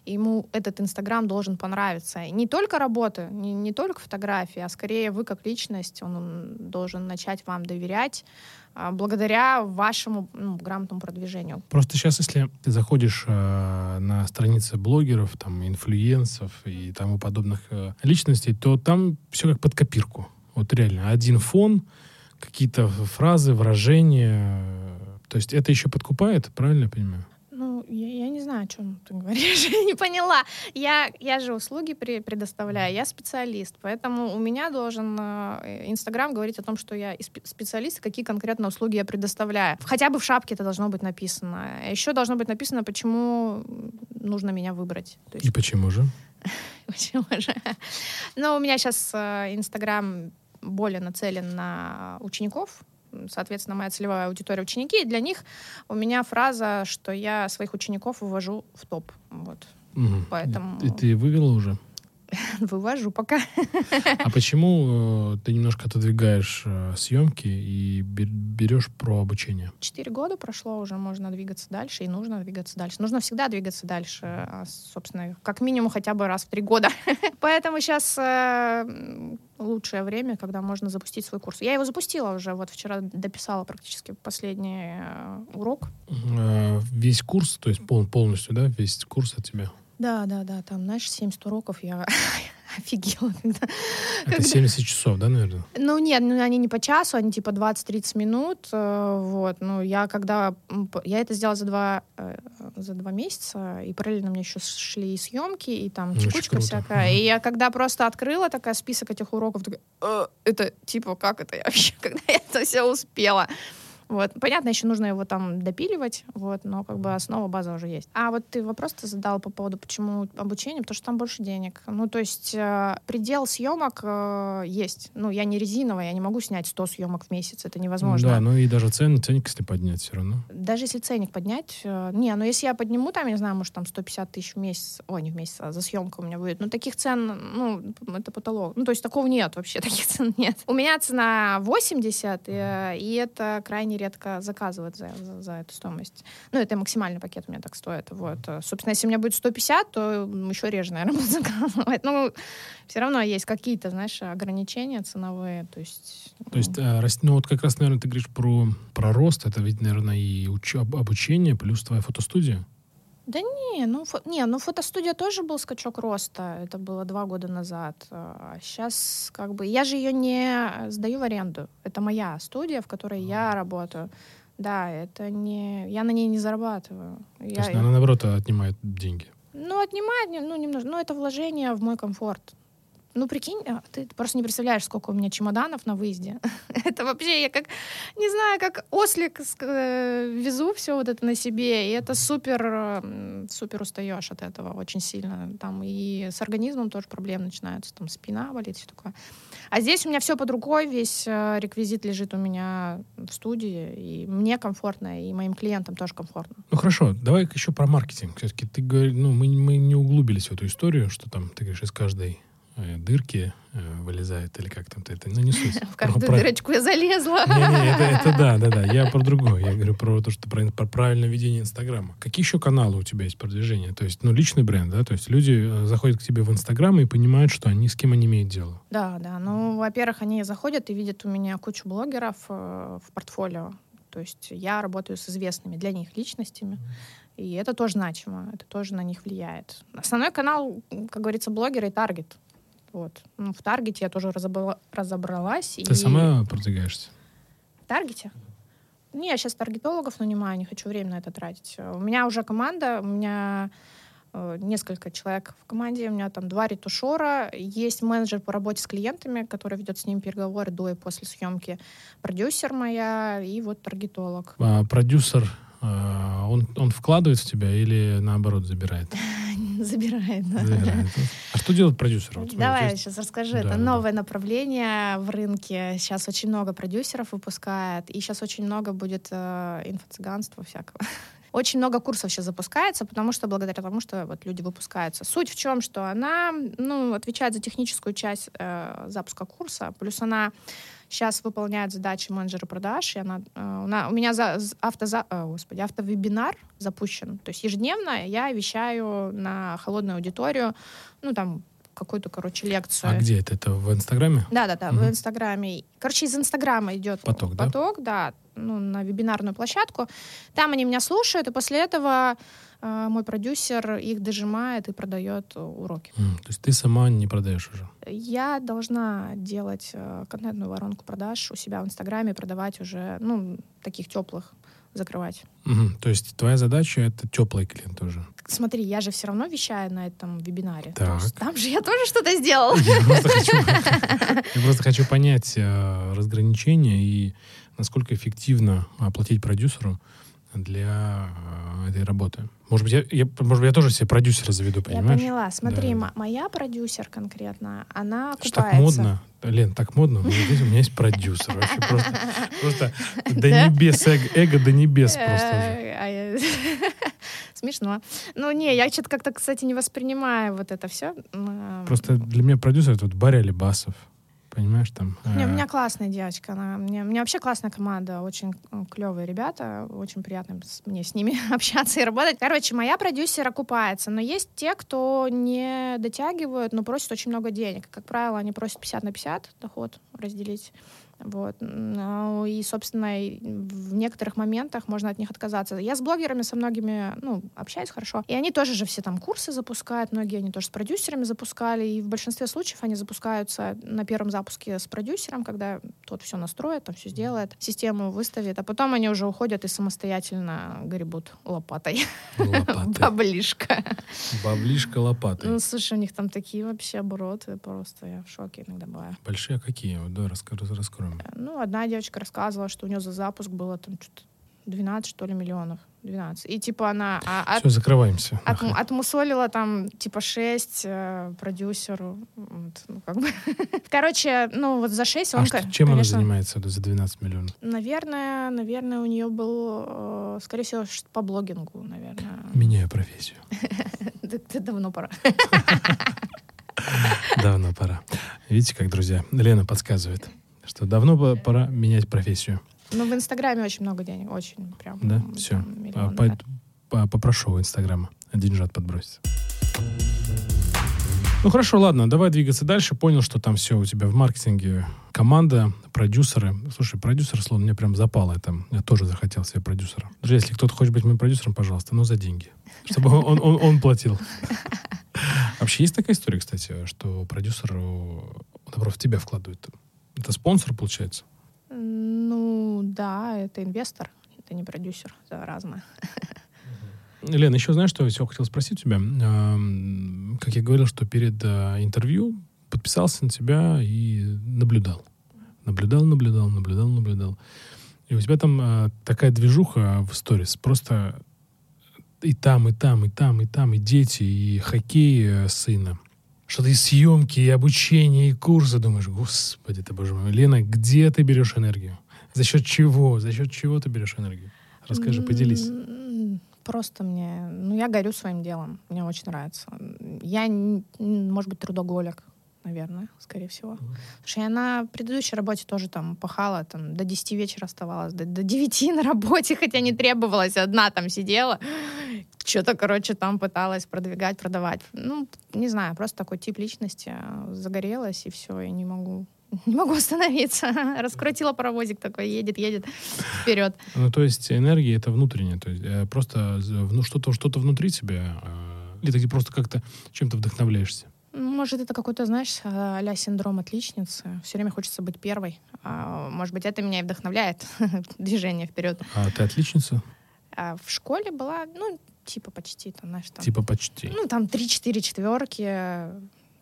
ему этот Инстаграм должен понравиться. И не только работа, не, не только фотографии, а скорее вы как личность, он должен начать вам доверять, а, благодаря вашему ну, грамотному продвижению. Просто сейчас, если ты заходишь э, на страницы блогеров, там, инфлюенсов и тому подобных э, личностей, то там все как под копирку. Вот реально, один фон, какие-то фразы, выражения, То есть это еще подкупает, правильно я понимаю? Я, я не знаю, о чем ты говоришь, я не поняла. Я, я же услуги при, предоставляю, я специалист, поэтому у меня должен э, Инстаграм говорить о том, что я специалист, какие конкретно услуги я предоставляю. Хотя бы в шапке это должно быть написано. Еще должно быть написано, почему нужно меня выбрать. То есть... И почему же? Почему же? Ну, у меня сейчас э, Инстаграм более нацелен на учеников, соответственно, моя целевая аудитория ученики, и для них у меня фраза, что я своих учеников вывожу в топ. Вот. Угу. Поэтому... И ты вывела уже? Вывожу пока. А почему э, ты немножко отодвигаешь э, съемки и берешь про обучение? Четыре года прошло уже, можно двигаться дальше, и нужно двигаться дальше. Нужно всегда двигаться дальше, а, собственно, как минимум хотя бы раз в три года. Поэтому сейчас э, лучшее время, когда можно запустить свой курс. Я его запустила уже, вот вчера дописала практически последний урок. Весь курс, то есть пол, полностью, да, весь курс от тебя? Да, да, да, там, знаешь, 70 уроков я офигела. Когда, Это когда... 70 часов, да, наверное? Ну, нет, ну, они не по часу, они типа 20-30 минут, э, вот. Ну, я когда... Я это сделала за два, э, за два месяца, и параллельно мне еще шли и съемки, и там чекучка всякая. Mm-hmm. И я когда просто открыла такая список этих уроков, такая, э, это типа, как это я вообще, когда я это все успела? Вот. Понятно, еще нужно его там допиливать, вот, но как бы основа, база уже есть. А вот ты вопрос ты задал по поводу, почему обучение, потому что там больше денег. Ну, то есть э, предел съемок э, есть. Ну, я не резиновая, я не могу снять 100 съемок в месяц, это невозможно. Да, ну и даже цен, ценник, если поднять все равно. Даже если ценник поднять, э, не, ну если я подниму там, я не знаю, может там 150 тысяч в месяц, ой, не в месяц, а за съемку у меня будет, ну таких цен, ну, это потолок. Ну, то есть такого нет вообще, таких цен нет. У меня цена 80, э, и это крайне крайне редко заказывают за, за, за эту стоимость. Ну, это максимальный пакет у меня так стоит. Вот. Собственно, если у меня будет 150, то еще реже, наверное, буду заказывать. Ну, все равно есть какие-то, знаешь, ограничения ценовые. То есть... То есть, э, ну, вот как раз, наверное, ты говоришь про, про рост. Это ведь, наверное, и уч- обучение плюс твоя фотостудия. Да не, ну, фо, не, ну фотостудия тоже был скачок роста. Это было два года назад. А сейчас как бы... Я же ее не сдаю в аренду. Это моя студия, в которой я работаю. Да, это не... Я на ней не зарабатываю. То я, есть она, наоборот, отнимает деньги? Ну, отнимает, ну, немножко. Ну, это вложение в мой комфорт. Ну, прикинь, а, ты просто не представляешь, сколько у меня чемоданов на выезде. это вообще я как, не знаю, как ослик э, везу все вот это на себе, и это супер, супер устаешь от этого очень сильно. Там и с организмом тоже проблемы начинаются, там спина болит, все такое. А здесь у меня все под рукой, весь э, реквизит лежит у меня в студии, и мне комфортно, и моим клиентам тоже комфортно. Ну хорошо, давай еще про маркетинг. Все-таки ты говоришь, ну мы, мы не углубились в эту историю, что там, ты говоришь, из каждой дырки э, вылезает, или как там то это, ну не суть. В каждую про... дырочку я залезла. Не-не, это, это да, да, да, я про другое, я говорю про то, что про, про правильное ведение Инстаграма. Какие еще каналы у тебя есть продвижения? То есть, ну, личный бренд, да, то есть люди э, заходят к тебе в Инстаграм и понимают, что они с кем они имеют дело. Да, да, ну, во-первых, они заходят и видят у меня кучу блогеров э, в портфолио, то есть я работаю с известными для них личностями, и это тоже значимо, это тоже на них влияет. Основной канал, как говорится, блогеры и таргет. Вот. Ну, в Таргете я тоже разобрала, разобралась. Ты и... сама продвигаешься? В Таргете? Не, я сейчас таргетологов нанимаю, не хочу время на это тратить. У меня уже команда, у меня э, несколько человек в команде, у меня там два ретушера, есть менеджер по работе с клиентами, который ведет с ним переговоры до и после съемки, продюсер моя и вот таргетолог. А, продюсер, э, он, он вкладывает в тебя или наоборот забирает? Забирает, да. Забирает. А что делает продюсер? Вот, Давай я сейчас расскажу. Да, это новое направление в рынке. Сейчас очень много продюсеров выпускает, и сейчас очень много будет э, инфо-цыганства всякого. Очень много курсов сейчас запускается, потому что благодаря тому, что вот люди выпускаются. Суть в чем, что она ну, отвечает за техническую часть э, запуска курса, плюс она сейчас выполняет задачи менеджера продаж. И она, э, у меня за, автоза, э, господи, автовебинар запущен. То есть ежедневно я вещаю на холодную аудиторию, ну, там, какую-то, короче, лекцию. А где это? Это в Инстаграме? Да, да, да, угу. в Инстаграме. Короче, из Инстаграма идет поток, поток, да, да ну, на вебинарную площадку. Там они меня слушают, и после этого э, мой продюсер их дожимает и продает уроки. Mm, то есть ты сама не продаешь уже? Я должна делать э, контентную воронку продаж у себя в Инстаграме, продавать уже, ну, таких теплых закрывать. Мгм. То есть твоя задача это теплый клиент тоже. Смотри, я же все равно вещаю на этом вебинаре. Так. Там же я тоже что-то сделал. Я просто хочу, я просто хочу понять э, разграничение и насколько эффективно оплатить продюсеру для э, этой работы. Может быть, я, я- может быть, я тоже себе продюсера заведу, Я понимаешь? поняла. Смотри, Да. моя продюсер конкретно, она ж так модно. Лен, так модно. У меня есть, у меня есть продюсер. Вообще просто, просто до небес, эго, до небес просто. Э, а я- Смешно. Ну, не, я что-то как-то, кстати, не воспринимаю вот это все. Просто для меня продюсер это вот Барри Алибасов. Понимаешь, там... Не, у э, меня классная девочка. Она, мне, у меня вообще классная команда, очень клевые ребята, очень приятно с- мне с ними общаться и работать. Короче, моя продюсер окупается, но есть те, кто не дотягивают, но просят очень много денег. Как правило, они просят 50 на 50 доход разделить. Вот. Ну, и, собственно, в некоторых моментах можно от них отказаться. Я с блогерами со многими, ну, общаюсь хорошо. И они тоже же все там курсы запускают, многие они тоже с продюсерами запускали. И в большинстве случаев они запускаются на первом запуске с продюсером, когда тот все настроит, там все сделает, систему выставит, а потом они уже уходят и самостоятельно гребут лопатой. Баблишка. Баблишка лопатой. Ну, слушай, у них там такие вообще обороты, просто я в шоке иногда бываю. Большие какие? Давай раскроем. Ну, одна девочка рассказывала, что у нее за запуск было там что-то 12, что ли, миллионов. 12. И типа она а, от, Все, закрываемся. от- Ага. отмусолила там типа 6 э, продюсеру. Вот, ну, как бы. Короче, ну вот за 6 он, А что- чем она конечно, занимается за 12 миллионов? Наверное, наверное, у нее был, э, скорее всего, по блогингу, наверное. Меняю профессию. Да давно пора. Давно пора. Видите, как, друзья, Лена подсказывает, что давно бы пора менять профессию. Ну, в Инстаграме очень много денег, очень прям. Да? м, Все. там миллионы, По- да. по- Попрошу у Инстаграма. Деньжат подбросить. Ну хорошо, ладно, давай двигаться дальше. Понял, что там все у тебя в маркетинге. Команда, продюсеры. Слушай, продюсер, словно мне прям запало это. Я тоже захотел себе продюсера. Друзья, если кто-то хочет быть моим продюсером, пожалуйста, но за деньги. Чтобы он, он- он- он платил. Вообще есть такая история, кстати, что продюсеру, наоборот, в тебя вкладывают. Это спонсор, получается? Ну, да, это инвестор, это не продюсер, это разное. Лен, еще знаешь, что я всего хотел спросить у тебя? Эм, Как я говорил, что перед э, интервью подписался на тебя и наблюдал. Наблюдал, наблюдал, наблюдал, наблюдал. И у тебя там э, такая движуха в сторис. Просто и там, и там, и там, и там, и дети, и хоккей э, сына. Что-то и съемки, и обучение, и курсы. Думаешь, господи ты, боже мой. Лена, где ты берешь энергию? За счет чего? За счет чего ты берешь энергию? Расскажи, поделись. Просто мне, ну, я горю своим делом, мне очень нравится. Я, может быть, трудоголик, наверное, скорее всего. Потому что я на предыдущей работе тоже там пахала, там до 10 вечера оставалась, до, до 9 на работе, хотя не требовалось, одна там сидела. Что-то, короче, там пыталась продвигать, продавать. Ну, не знаю, просто такой тип личности. а, Загорелась, и все, я не могу не могу остановиться. Раскрутила паровозик такой, едет, едет вперед. Ну, то есть энергия это внутренняя, то есть э, просто ну, что-то что внутри тебя, э, или ты просто как-то чем-то вдохновляешься. Может, это какой-то, знаешь, а синдром отличницы. Все время хочется быть первой. А, Может быть, это меня и вдохновляет движение вперед. А ты отличница? А в школе была, ну, типа почти, там, знаешь, там, Типа почти. ну, там 3-4 четверки,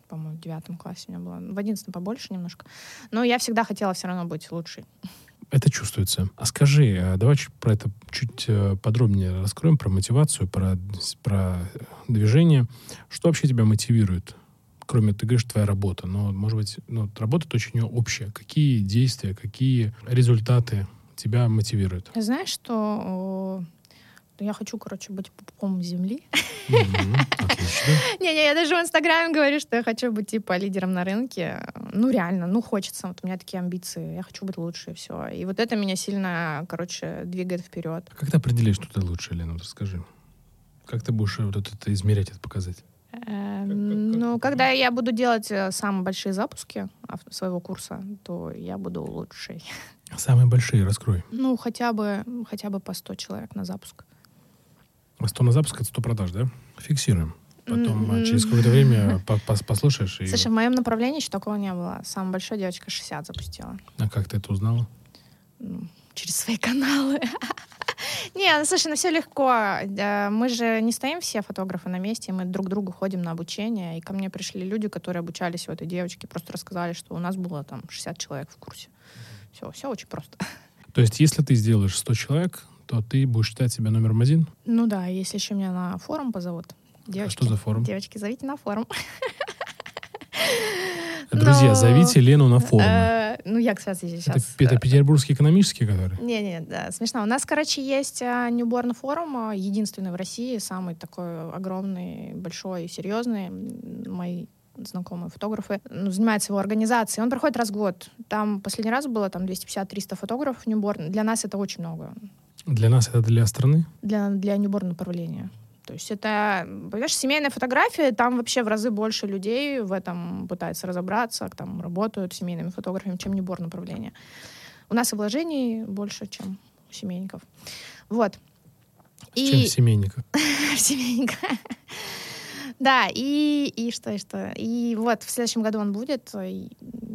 по-моему, в девятом классе у меня было, в одиннадцатом побольше немножко. Но я всегда хотела все равно быть лучшей. Это чувствуется. А скажи, э, давай чуть про это чуть э, подробнее раскроем, про мотивацию, про, про э, движение. Что вообще тебя мотивирует? Кроме, ты говоришь, твоя работа. Но, может быть, ну, работа очень общая. Какие действия, какие результаты тебя мотивируют? Знаешь, что я хочу, короче, быть пупком земли. Не-не, я даже в Инстаграме говорю, что я хочу быть, типа, лидером на рынке. Ну, реально, ну, хочется. Вот у меня такие амбиции. Я хочу быть лучше, и все. И вот это меня сильно, короче, двигает вперед. А как ты определяешь, что ты лучше, Лена? Расскажи. Как ты будешь вот это, измерять, это показать? Э, Ну, когда я буду делать э, самые большие запуски ав- своего курса, то я буду лучшей. Самые большие раскрой. Ну, хотя бы, хотя бы по 100 человек на запуск. А 100 на запуск это 100 продаж, да? Фиксируем. Потом а, через какое-то время по- пос- послушаешь. И... Слушай, в моем направлении еще такого не было. Самая большая девочка 60 запустила. А как ты это узнала? Ну, через свои каналы. Не, ну, слушай, ну все легко. Да, Мы же не стоим все фотографы на месте, мы друг к другу ходим на обучение. И ко мне пришли люди, которые обучались у этой девочки, просто рассказали, что у нас было там 60 человек в курсе. Все, все очень просто. То есть, если ты сделаешь 100 человек, то ты будешь считать себя номером один? Ну да, если еще меня на форум позовут. Девочки, А что за форум? Девочки, зовите на форум. Друзья, Но, зовите Лену на форум. э, Ну, я, кстати, Это, сейчас... это Петербургский экономический, который? Не, не, да, смешно. У нас, короче, есть Newborn форум, а, единственный в России, самый такой огромный, большой, серьезный. М, Мои знакомые фотографы, ну, занимаются его организацией. Он проходит раз в год. Там последний раз было там 250-300 фотографов Newborn. Для нас это очень много. Для нас это для страны? Для, для Newborn направления. То есть это, понимаешь, семейная фотография, там вообще в разы больше людей в этом пытаются разобраться, там работают семейными фотографами, чем Newborn направление. У нас и вложений больше, чем у семейников. Вот. Чем И семейников? в семейника. Да, и, и что, и что. И вот в следующем году он будет. и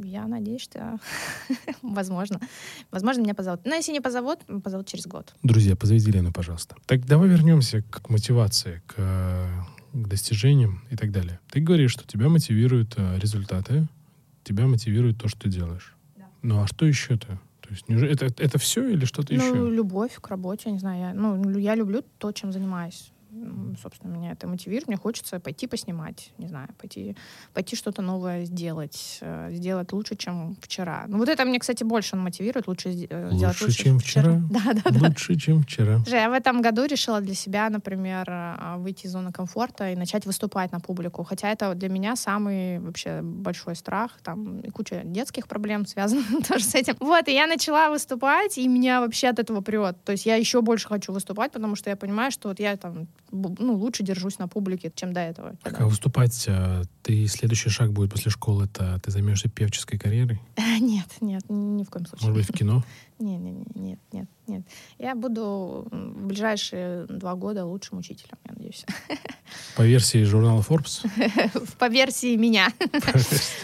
Я надеюсь, что возможно. Возможно, меня позовут. Но если не позовут, позовут через год. Друзья, позовите Лену, пожалуйста. Так давай вернемся к мотивации, к, э, к достижениям и так далее. Ты говоришь, что тебя мотивируют э, результаты, тебя мотивирует то, что ты делаешь. Да. Ну а что еще-то? То есть неужели это, это все или что-то Ну, еще? любовь к работе, не знаю. Я, ну, я люблю то, чем занимаюсь. Собственно, меня это мотивирует. Мне хочется пойти поснимать, не знаю, пойти, пойти что-то новое сделать, э, сделать лучше, чем вчера. Ну, вот это мне, кстати, больше мотивирует. Лучше э, сделать Лучше, лучше, чем вчера? Да, да, да. Лучше, чем вчера. Я в этом году решила для себя, например, а, выйти из зоны комфорта и начать выступать на публику. Хотя это для меня самый вообще большой страх. Там и куча детских проблем связана тоже с этим. Вот, и я начала выступать, и меня вообще от этого прет. То есть я еще больше хочу выступать, потому что я понимаю, что вот я там ну, лучше держусь на публике, чем до этого. Так, а выступать, э, ты следующий шаг будет после школы, это ты займешься певческой карьерой? Нет, нет, ни в коем случае. Может быть, в кино? Не, не, не, нет, нет, нет. Я буду в ближайшие два года лучшим учителем, я надеюсь. По версии журнала Forbes? По версии меня.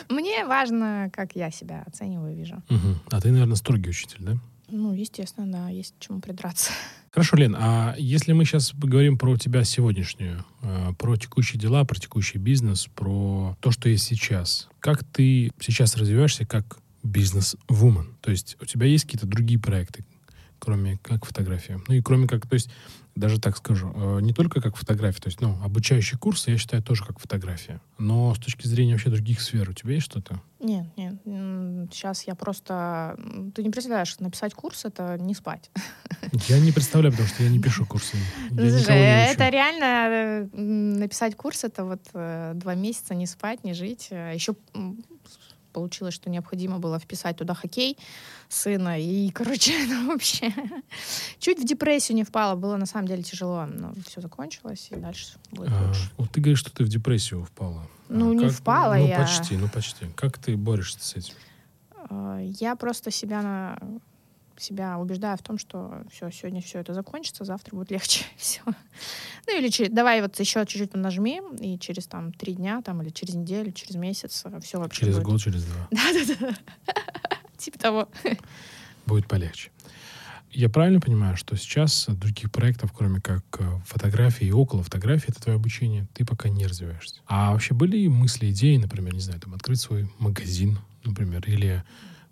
Мне важно, как я себя оцениваю и вижу. А ты, наверное, строгий учитель, да? Ну, естественно, да, есть к чему придраться. Хорошо, Лен, а если мы сейчас поговорим про тебя сегодняшнюю, э, про текущие дела, про текущий бизнес, про то, что есть сейчас, как ты сейчас развиваешься как бизнес-вумен? То есть у тебя есть какие-то другие проекты, кроме как фотография? Ну и кроме как, то есть даже так скажу, э, не только как фотография, то есть, ну, обучающие курсы я считаю тоже как фотография. Но с точки зрения вообще других сфер, у тебя есть что-то? Нет, нет, сейчас я просто... Ты не представляешь, написать курс — это не спать. Я не представляю, потому что я не пишу курсы. Я это реально э, написать курс — это вот э, два месяца не спать, не жить. Еще получилось, что необходимо было вписать туда хоккей сына. И, короче, ну, вообще... Чуть в депрессию не впала. Было на самом деле тяжело. Но все закончилось, и дальше будет А, лучше. вот ты говоришь, что ты в депрессию впала. Ну, А не как- впала ну, я. почти, ну, почти. Как ты борешься с этим? Э, Я просто себя на себя убеждаю в том, что все, сегодня все это закончится, завтра будет легче. Все. Ну или че- давай вот еще чуть-чуть нажми, и через там три дня там, или через неделю, через месяц все вообще Через будет. год, через два. Да-да-да. Типа того. Будет полегче. Я правильно понимаю, что сейчас других проектов, кроме как э, фотографии и около фотографии, это твое обучение, ты пока не развиваешься. А вообще были мысли, идеи, например, не знаю, там открыть свой магазин, например, или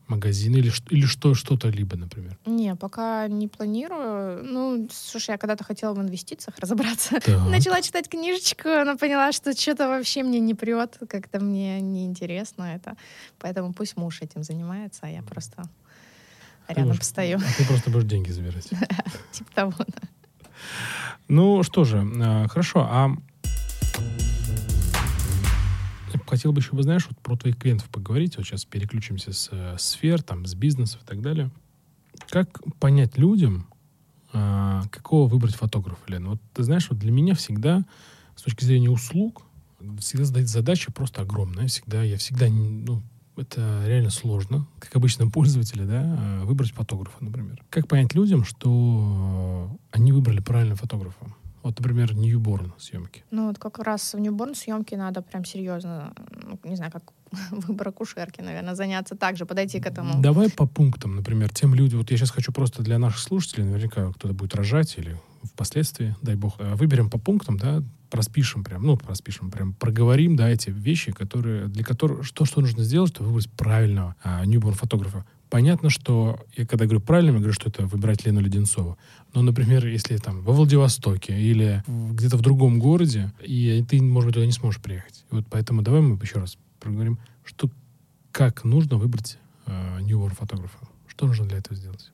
магазин, или, или что, что-то либо, например. Не, пока не планирую. Ну, слушай, я когда-то хотела в инвестициях разобраться. Так. Начала читать книжечку, но поняла, что что-то вообще мне не прет, как-то мне неинтересно это. Поэтому пусть муж этим занимается, а я просто Ты рядом будешь- постою. а ты просто будешь деньги забирать. Типа того. да. Ну что же, э, хорошо, а хотел бы еще, знаешь, вот про твоих клиентов поговорить. Вот сейчас переключимся с э, сфер, там, с бизнесов и так далее. Как понять людям, э, какого выбрать фотографа, Лен? Вот ты знаешь, вот для меня всегда, с точки зрения услуг, всегда задать задача просто огромная. Всегда, я всегда, ну, это реально сложно, как обычно пользователю, да, э, выбрать фотографа, например. Как понять людям, что э, они выбрали правильного фотографа? Вот, например, ньюборн съемки. Ну, вот как раз в ньюборн съемки надо прям серьезно, ну, не знаю, как выбор акушерки, наверное, заняться так же, подойти к этому. Давай по пунктам, например, тем людям, вот я сейчас хочу просто для наших слушателей, наверняка кто-то будет рожать или впоследствии, дай бог, э, выберем по пунктам, да, распишем прям, ну, распишем прям, проговорим, да, эти вещи, которые, для которых, что, что нужно сделать, чтобы выбрать правильного а, ньюборн-фотографа. Понятно, что я когда говорю правильно, я говорю, что это выбирать Лену Леденцову. Но, например, если там во Владивостоке или где-то в другом городе, и ты, может быть, туда не сможешь приехать. Вот поэтому давай мы еще раз проговорим, что как нужно выбрать э, ньюборн фотографа. Что нужно для этого сделать?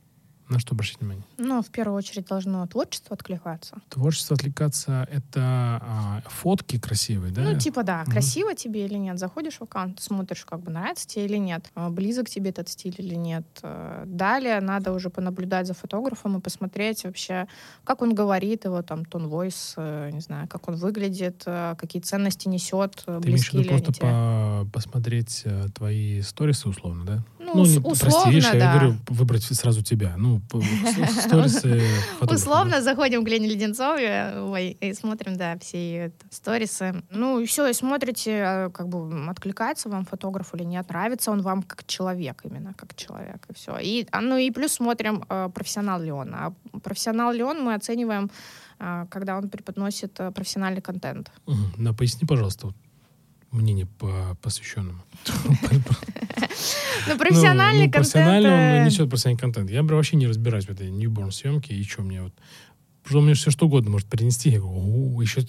На что обращать внимание? Ну, в первую очередь должно творчество откликаться. Творчество откликаться — это а, фотки красивые, да? Ну, типа, да, красиво тебе или нет. Заходишь в аккаунт, смотришь, как бы нравится тебе или нет, а, близок тебе этот стиль или нет. А, далее надо уже понаблюдать за фотографом и посмотреть вообще, как он говорит, его там тон войс, э, не знаю, как он выглядит, э, какие ценности несет, Ты имеешь в близкие виду просто по- посмотреть э, твои сторисы условно, да? Ну, не- с- прости, условно, видишь, я да. говорю выбрать сразу тебя. Ну, сторисы фотографа, Условно заходим к Лене Леденцовой ой, и смотрим, да, все ее сторисы. Ну, и все, и смотрите, э, как бы откликается вам фотограф или нет, нравится он вам как человек именно, как человек, и все. И, а, ну и плюс смотрим, э, профессионал ли он. А профессионал ли он мы оцениваем, э, когда он преподносит э, профессиональный контент. Мгм. Да, поясни, пожалуйста, мнение по посвященному. Ну, профессиональный ну, контент... профессионально он э, несет профессиональный контент. Я вообще не разбираюсь в этой ньюборн съемке и что мне вот что мне все что угодно может принести. Я говорю, «О, еще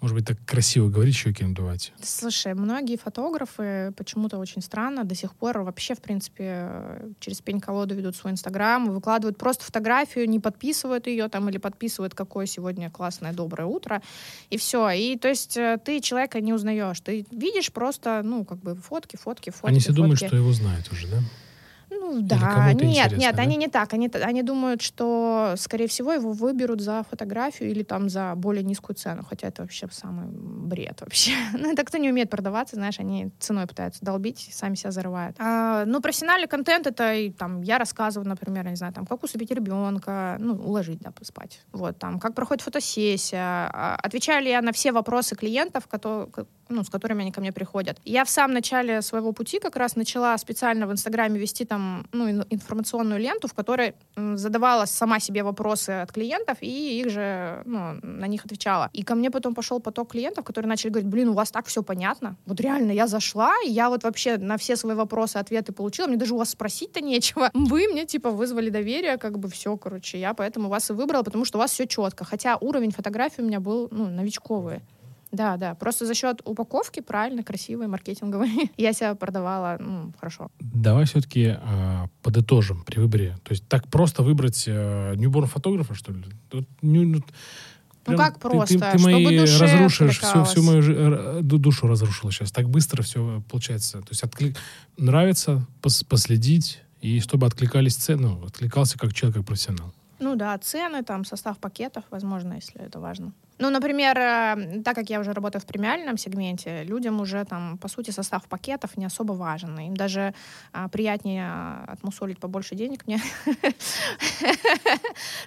может быть, так красиво говорить, щеки надувать. Слушай, многие фотографы почему-то очень странно до сих пор вообще, в принципе, через пень-колоду ведут свой инстаграм, выкладывают просто фотографию, не подписывают ее там или подписывают, какое сегодня классное доброе утро, и все. И то есть э, ты человека не узнаешь, ты видишь просто, ну, как бы фотки, фотки, фотки. Они все думают, фотки. что его знают уже, да? Ну да, нет, интересно, нет, да? они не так. Они, они думают, что, скорее всего, его выберут за фотографию или там за более низкую цену, хотя это вообще самый бред вообще. Ну, это кто не умеет продаваться, знаешь, они ценой пытаются долбить, сами себя зарывают. А, ну, профессиональный контент — это и, там, я рассказываю, например, я не знаю, там, как усыпить ребенка, ну, уложить, да, поспать. Вот, там, как проходит фотосессия, а, отвечаю ли я на все вопросы клиентов, которые, ну, с которыми они ко мне приходят. Я в самом начале своего пути как раз начала специально в Инстаграме вести там ну, ин- информационную ленту, в которой задавала сама себе вопросы от клиентов и их же ну, на них отвечала. И ко мне потом пошел поток клиентов, которые начали говорить, блин, у вас так все понятно. Вот реально, я зашла, и я вот вообще на все свои вопросы ответы получила, мне даже у вас спросить-то нечего. Вы мне типа вызвали доверие, как бы все, короче, я поэтому вас и выбрала, потому что у вас все четко. Хотя уровень фотографии у меня был ну, новичковый. Да, да. Просто за счет упаковки правильно, красивой, маркетинговой, я себя продавала ну, хорошо. Давай все-таки подытожим при выборе. То есть так просто выбрать э, ньюборн фотографа, что ли? Тут ню- ну, прям как ты- просто? Ты, ты Чтобы мои душе разрушишь, всю, всю мою э, душу разрушила сейчас. Так быстро все получается. То есть отклик... нравится пос- последить, и чтобы откликались цены, ну, откликался как человек, как профессионал. Ну да, цены, там, состав пакетов, возможно, если это важно. Ну, например, э, так как я уже работаю в премиальном сегменте, людям уже там, по сути, состав пакетов не особо важен. Им даже а, приятнее а, отмусолить побольше денег мне.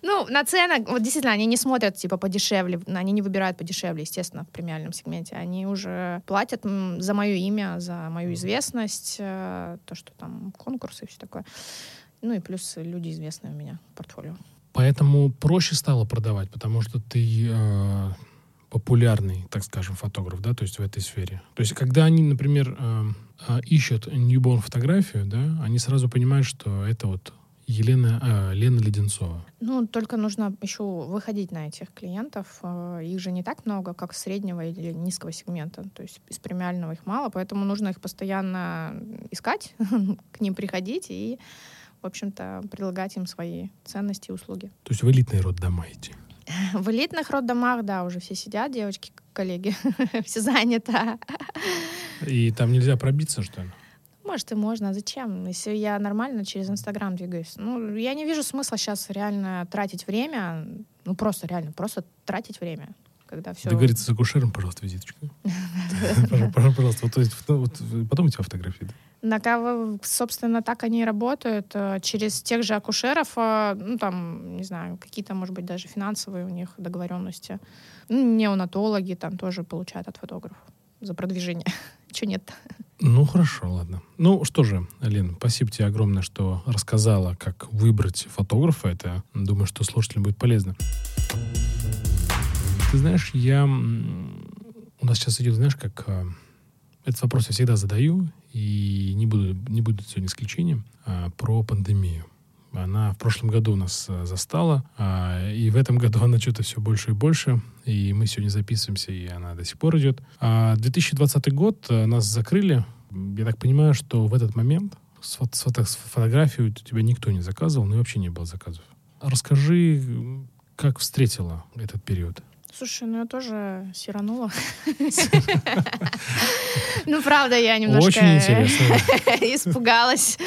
Ну, на цены, вот действительно, они не смотрят, типа, подешевле, они не выбирают подешевле, естественно, в премиальном сегменте. Они уже платят за мое имя, за мою известность, э, то, что там конкурсы и все такое. Ну и плюс люди известные у меня в портфолио. Поэтому проще стало продавать, потому что ты э, популярный, так скажем, фотограф, да, то есть в этой сфере. То есть когда они, например, э, э, ищут ньюборн фотографию, да, они сразу понимают, что это вот Елена, э, Лена Леденцова. Ну, только нужно еще выходить на этих клиентов. Э, Их же не так много, как среднего или низкого сегмента. То есть из премиального их мало, поэтому нужно их постоянно искать, к ним приходить и, в общем-то, предлагать им свои ценности и услуги. То есть в элитный род дома идти. В элитных роддомах, да, уже все сидят, девочки, коллеги, все занято. И там нельзя пробиться, что ли? Может, и можно. А зачем? Если я нормально через Инстаграм двигаюсь. Ну, я не вижу смысла сейчас реально тратить время. Ну, просто реально, просто тратить время. Когда все... Договориться с акушером, пожалуйста, визиточку. Пожалуйста, то есть, потом эти фотографии. Да? Собственно, так они и работают. Э, через тех же акушеров, э, ну, там, не знаю, какие-то, может быть, даже финансовые у них договоренности. Ну, неонатологи там тоже получают от фотографов за продвижение. Чего нет? Ну, хорошо, ладно. Ну, что же, Лен, спасибо тебе огромное, что рассказала, как выбрать фотографа. Это, думаю, что слушателям будет полезно. Ты знаешь, я... У нас сейчас идет, знаешь, как... А, этот вопрос я всегда задаю, и не буду, не буду сегодня исключением, а, про пандемию. Она в прошлом году нас а, застала, а, и в этом году она что-то все больше и больше, и мы сегодня записываемся, и она до сих пор идет. А 2020 год а, нас закрыли. Я так понимаю, что в этот момент с, с, с фотографией у тебя никто не заказывал, ну и вообще не было заказов. Расскажи, как встретила этот период? Слушай, ну я тоже сиранула. Ну, правда, я немножко испугалась.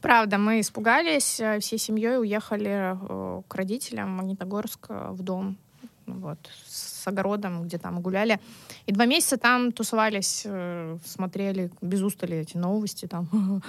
Правда, мы испугались. Э, всей семьей уехали э, к родителям в Магнитогорск э, в дом. Вот, с огородом, где там гуляли. И два месяца там тусовались, э, смотрели без устали эти новости. Там.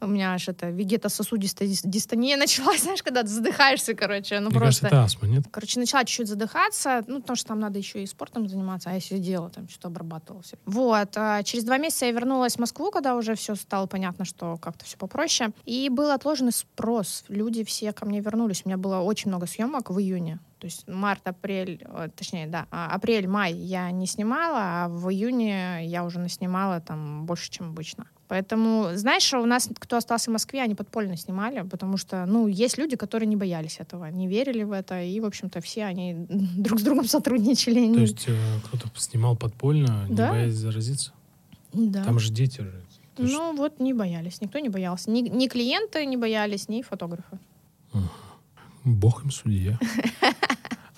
У меня аж это вегетососудистая дистония началась, знаешь, когда ты задыхаешься, короче. Ну, Мне просто... кажется, это астма, нет? Короче, начала чуть-чуть задыхаться, ну, потому что там надо еще и спортом заниматься, а я сидела там, что-то обрабатывала. Все. Вот. А через два месяца я вернулась в Москву, когда уже все стало понятно, что как-то все попроще. И был отложенный спрос. Люди все ко мне вернулись. У меня было очень много съемок в июне. То есть март, апрель, э, точнее, да, а, апрель, май я не снимала, а в июне я уже наснимала там больше, чем обычно. Поэтому, знаешь, у нас, кто остался в Москве, они подпольно снимали, потому что, ну, есть люди, которые не боялись этого, не верили в это, и, в общем-то, все они друг с другом сотрудничали. То есть э, кто-то снимал подпольно, не да? боясь заразиться? Да. Там же дети же. Ну, что? вот не боялись, никто не боялся. Ни, ни клиенты не боялись, ни фотографы. Бог им судья.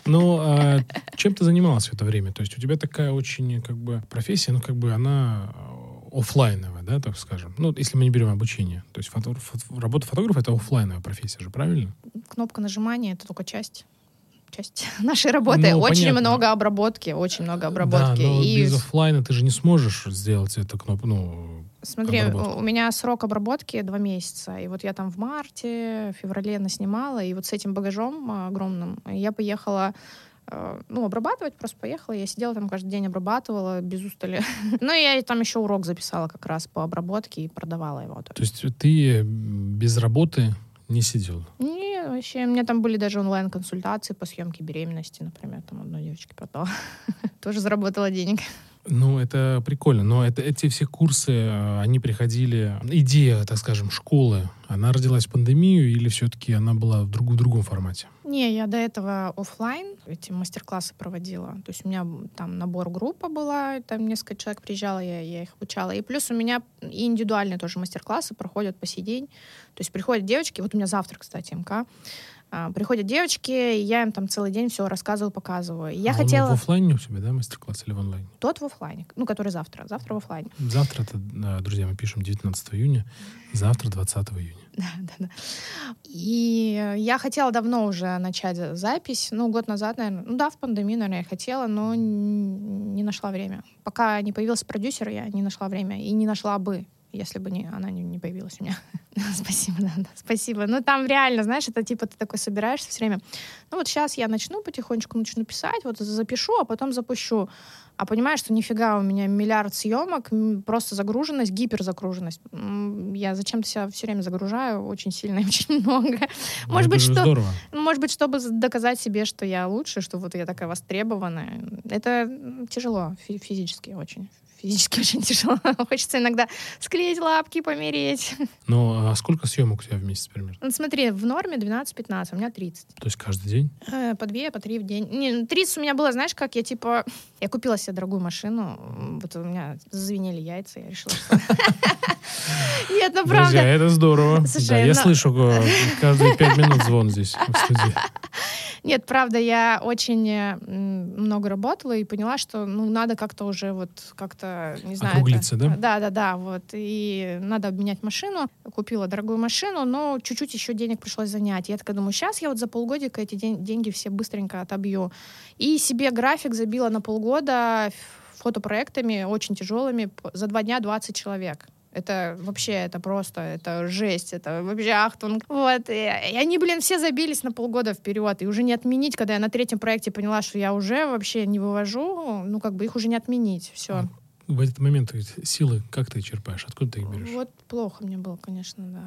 Ну, а чем ты занималась в это время? То есть у тебя такая очень, как бы, профессия, ну, как бы она э, офлайновая, да, так скажем. Ну, если мы не берем обучение. То есть фото, фото, работа фотографа — это офлайновая профессия же, правильно? Кнопка нажимания — это только часть часть нашей работы. Ну, очень понятно. много обработки, очень много обработки. Да, но и... без офлайна ты же не сможешь сделать эту кнопку, ну, Смотри, у меня срок обработки два месяца. И вот я там в марте, феврале наснимала, и вот с этим багажом огромным я поехала э, ну, обрабатывать, просто поехала. Я сидела там каждый день, обрабатывала без устали. ну, и я там еще урок записала как раз по обработке и продавала его. То есть ты без работы не сидела? Не, вообще. У меня там были даже онлайн-консультации по съемке беременности, например. Там одной девочке продала. Тоже заработала денег. Ну, это прикольно. Но это, эти все курсы, э, они приходили... Идея, так скажем, школы, она родилась в пандемию или все-таки она была в, друг, в другом формате? Не, я до этого офлайн эти мастер-классы проводила. То есть у меня там набор группа была, там несколько человек приезжало, я, я их обучала. И плюс у меня и индивидуальные тоже мастер-классы проходят по сей день. То есть приходят девочки, вот у меня завтра, кстати, МК, приходят девочки, и я им там целый день все рассказываю, показываю. Я а хотела... В офлайне у тебя, да, мастер-класс или в онлайне? Тот в офлайне, ну, который завтра. Завтра в офлайне. Завтра, это, друзья, мы пишем 19 июня, завтра 20 июня. Да, да, да. И я хотела давно уже начать запись, ну, год назад, наверное, ну да, в пандемию, наверное, я хотела, но не нашла время. Пока не появился продюсер, я не нашла время и не нашла бы если бы не, она не, не появилась у меня. спасибо, да, да, спасибо. Ну, там реально, знаешь, это типа ты такой собираешься все время. Ну, вот сейчас я начну потихонечку, начну писать, вот запишу, а потом запущу. А понимаешь, что нифига у меня миллиард съемок, просто загруженность, гиперзагруженность. Я зачем-то себя все время загружаю очень сильно и очень много. Ну, может быть, что, здорово. может быть, чтобы доказать себе, что я лучше, что вот я такая востребованная. Это тяжело физически очень физически очень тяжело. Хочется иногда склеить лапки, помереть. Ну, а сколько съемок у тебя в месяц примерно? Ну, смотри, в норме 12-15, у меня 30. То есть каждый день? Э, по две, по три в день. Не, 30 ну, у меня было, знаешь, как я типа... Я купила себе дорогую машину, вот у меня зазвенели яйца, я решила. Нет, ну правда. Друзья, это здорово. Да, я но... слышу э, каждые пять минут звон здесь в студии. Нет, правда, я очень э, много работала и поняла, что ну надо как-то уже вот как-то не знаю. Округлиться, это... да? Да, да, да, вот и надо обменять машину. Купила дорогую машину, но чуть-чуть еще денег пришлось занять. Я такая думаю, сейчас я вот за полгодика эти день деньги все быстренько отобью и себе график забила на полгода фотопроектами очень тяжелыми за два дня 20 человек. Это вообще, это просто, это жесть, это вообще ахтунг. Вот, и, и они, блин, все забились на полгода вперед, и уже не отменить, когда я на третьем проекте поняла, что я уже вообще не вывожу, ну, как бы их уже не отменить, все. В этот момент силы как ты черпаешь? Откуда ты их берешь? Вот плохо мне было, конечно, да.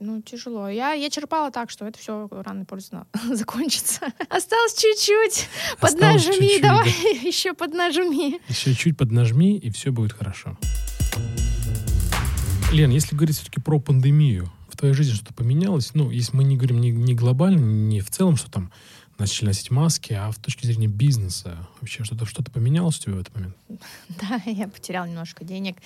Ну, тяжело. Я, я черпала так, что это все рано поздно закончится. Осталось чуть-чуть. Поднажми, чуть-чуть, давай да. еще поднажми. Еще чуть поднажми, и все будет хорошо. Лен, если говорить все-таки про пандемию, в твоей жизни что-то поменялось? Ну, если мы не говорим не, не глобально, не в целом, что там начали носить маски, а в точке зрения бизнеса вообще что-то что поменялось у тебя в этот момент? Да, я потерял немножко денег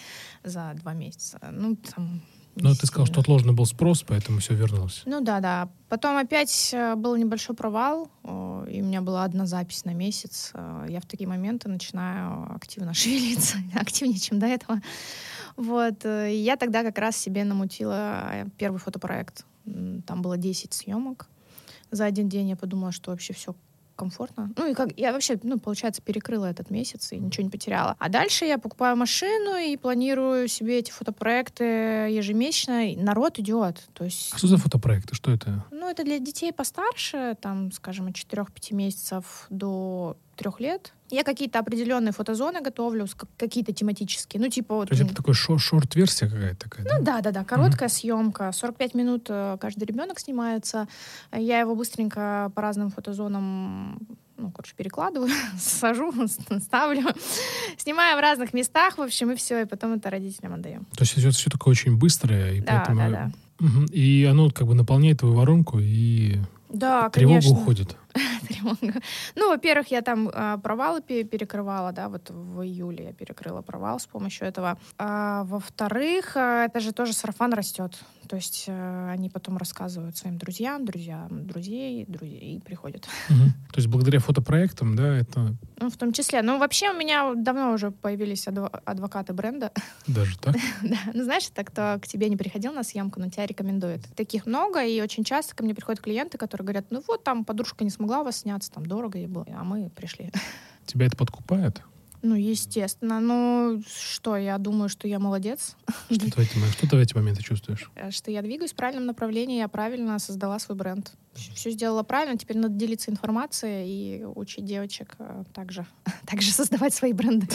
за два месяца. Ну, там, ну, ты сказал, что отложенный был спрос, поэтому все вернулось. Ну да, да. Потом опять э, был небольшой провал, и у меня была одна запись на месяц. Э, я в такие моменты начинаю активно шевелиться, активнее, чем до этого. Вот. Э, и я тогда как раз себе намутила э, первый фотопроект. Там было 10 съемок. За один день я подумала, что вообще все комфортно. Ну и как я вообще, ну, получается, перекрыла этот месяц и ничего не потеряла. А дальше я покупаю машину и планирую себе эти фотопроекты ежемесячно. И народ идет. То есть... А что за фотопроекты? Что это? Ну, это для детей постарше, там, скажем, от 4-5 месяцев до трех лет. Я какие-то определенные фотозоны готовлю, какие-то тематические. Ну, типа... Вот, То есть это такой шорт-версия какая-то такая? Ну, да-да-да, короткая угу. съемка. 45 минут э, каждый ребенок снимается. Я его быстренько по разным фотозонам ну, короче, перекладываю, сажу, ставлю, снимаю в разных местах, в общем, и все, и потом это родителям отдаем. То есть это все такое очень быстрое, и да, поэтому... Да, да. И оно как бы наполняет твою воронку, и да, тревога конечно. уходит. тревога. Ну, во-первых, я там э, провалы перекрывала, да, вот в июле я перекрыла провал с помощью этого. А, во-вторых, э, это же тоже сарафан растет. То есть э, они потом рассказывают своим друзьям, друзьям друзей, друзей и приходят. Угу. То есть благодаря фотопроектам, да, это... Ну, в том числе. Ну, вообще у меня давно уже появились адв- адвокаты бренда. Даже так? да. Ну, знаешь, это кто к тебе не приходил на съемку, но тебя рекомендует. Таких много, и очень часто ко мне приходят клиенты, которые говорят, ну вот, там подружка не смогла вас сняться, там дорого ей было, а мы пришли. Тебя это подкупает? Ну, естественно. Ну, что, я думаю, что я молодец. Что ты в эти, что ты в эти моменты чувствуешь? Э, что я двигаюсь в правильном направлении, я правильно создала свой бренд. Все сделала правильно, теперь надо делиться информацией и учить девочек э, также, также создавать свои бренды.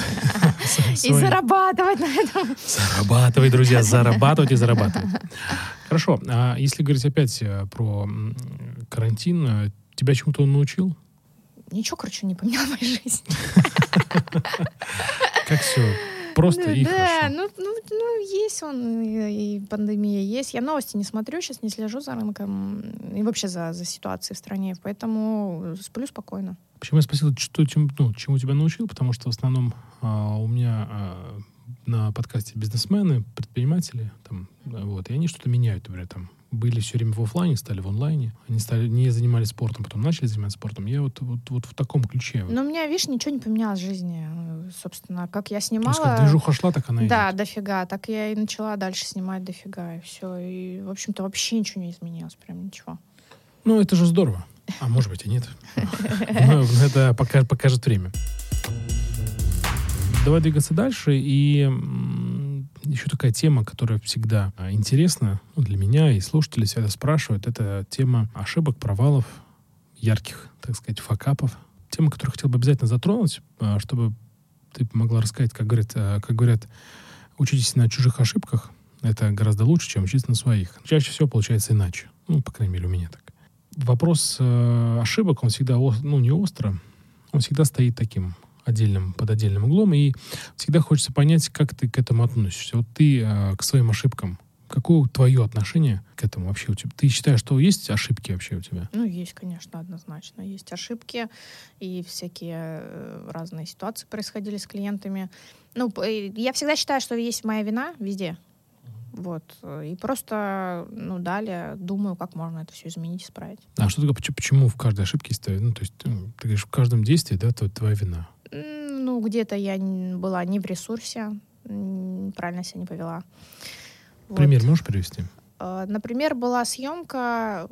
И зарабатывать на этом. Зарабатывай, друзья, зарабатывать и зарабатывать. Хорошо, а если говорить опять э, про карантин, тебя чему-то он научил? ничего, короче, не поменял в моей жизни. Как все просто да, и да, хорошо. Ну, ну, ну, есть он, и, и пандемия есть. Я новости не смотрю, сейчас не слежу за рынком и вообще за, за ситуацией в стране, поэтому сплю спокойно. Почему я спросил, что, чем, ну, чему тебя научил? Потому что в основном а, у меня а, на подкасте бизнесмены, предприниматели, там, вот, и они что-то меняют, например, там, были все время в офлайне, стали в онлайне. Они стали, не занимались спортом, потом начали заниматься спортом. Я вот, вот, вот в таком ключе. Но у меня, видишь, ничего не поменялось в жизни. Собственно, как я снимала... То есть, как движуха шла, так она Да, идет. дофига. Так я и начала дальше снимать дофига, и все. И, в общем-то, вообще ничего не изменилось, прям ничего. Ну, это же здорово. А может быть и нет. Но это покажет время. Давай двигаться дальше. И еще такая тема, которая всегда а, интересна ну, для меня, и слушатели всегда спрашивают, это тема ошибок, провалов, ярких, так сказать, факапов. Тема, которую хотел бы обязательно затронуть, а, чтобы ты могла рассказать, как говорят, а, как говорят, учитесь на чужих ошибках, это гораздо лучше, чем учиться на своих. Чаще всего получается иначе. Ну, по крайней мере, у меня так. Вопрос э, ошибок, он всегда, ну, не остро, он всегда стоит таким отдельным, под отдельным углом, и всегда хочется понять, как ты к этому относишься. Вот ты э, к своим ошибкам, какое твое отношение к этому вообще у тебя? Ты считаешь, что есть ошибки вообще у тебя? Ну, есть, конечно, однозначно. Есть ошибки, и всякие э, разные ситуации происходили с клиентами. Ну, я всегда считаю, что есть моя вина везде. Вот. И просто, ну, далее думаю, как можно это все изменить, исправить. А что такое, почему в каждой ошибке стоит? Ну, то есть, ну, ты говоришь, в каждом действии, да, то твоя вина. Ну, где-то я была не в ресурсе, правильно себя не повела. Пример вот. можешь привести? А, например, была съемка,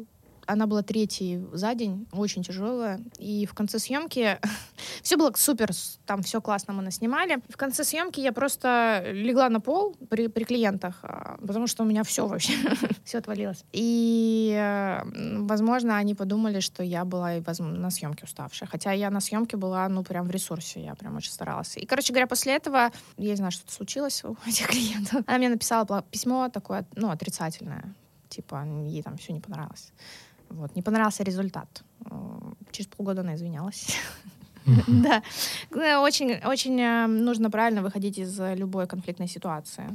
Она была третьей за день, очень тяжелая. И в конце съемки все было супер, там все классно мы наснимали. В конце съемки я просто легла на пол при, при клиентах, а, потому что у меня все вообще, все отвалилось. И, э, возможно, они подумали, что я была на съемке уставшая. Хотя я на съемке была, ну, прям в ресурсе, я прям очень старалась. И, короче говоря, после этого, я не знаю, что-то случилось у этих клиентов. Она мне написала письмо такое, ну, отрицательное. Типа, ей там все не понравилось. Вот, не понравился результат. Через полгода она извинялась. Да. Очень, очень э, нужно правильно выходить из любой конфликтной ситуации.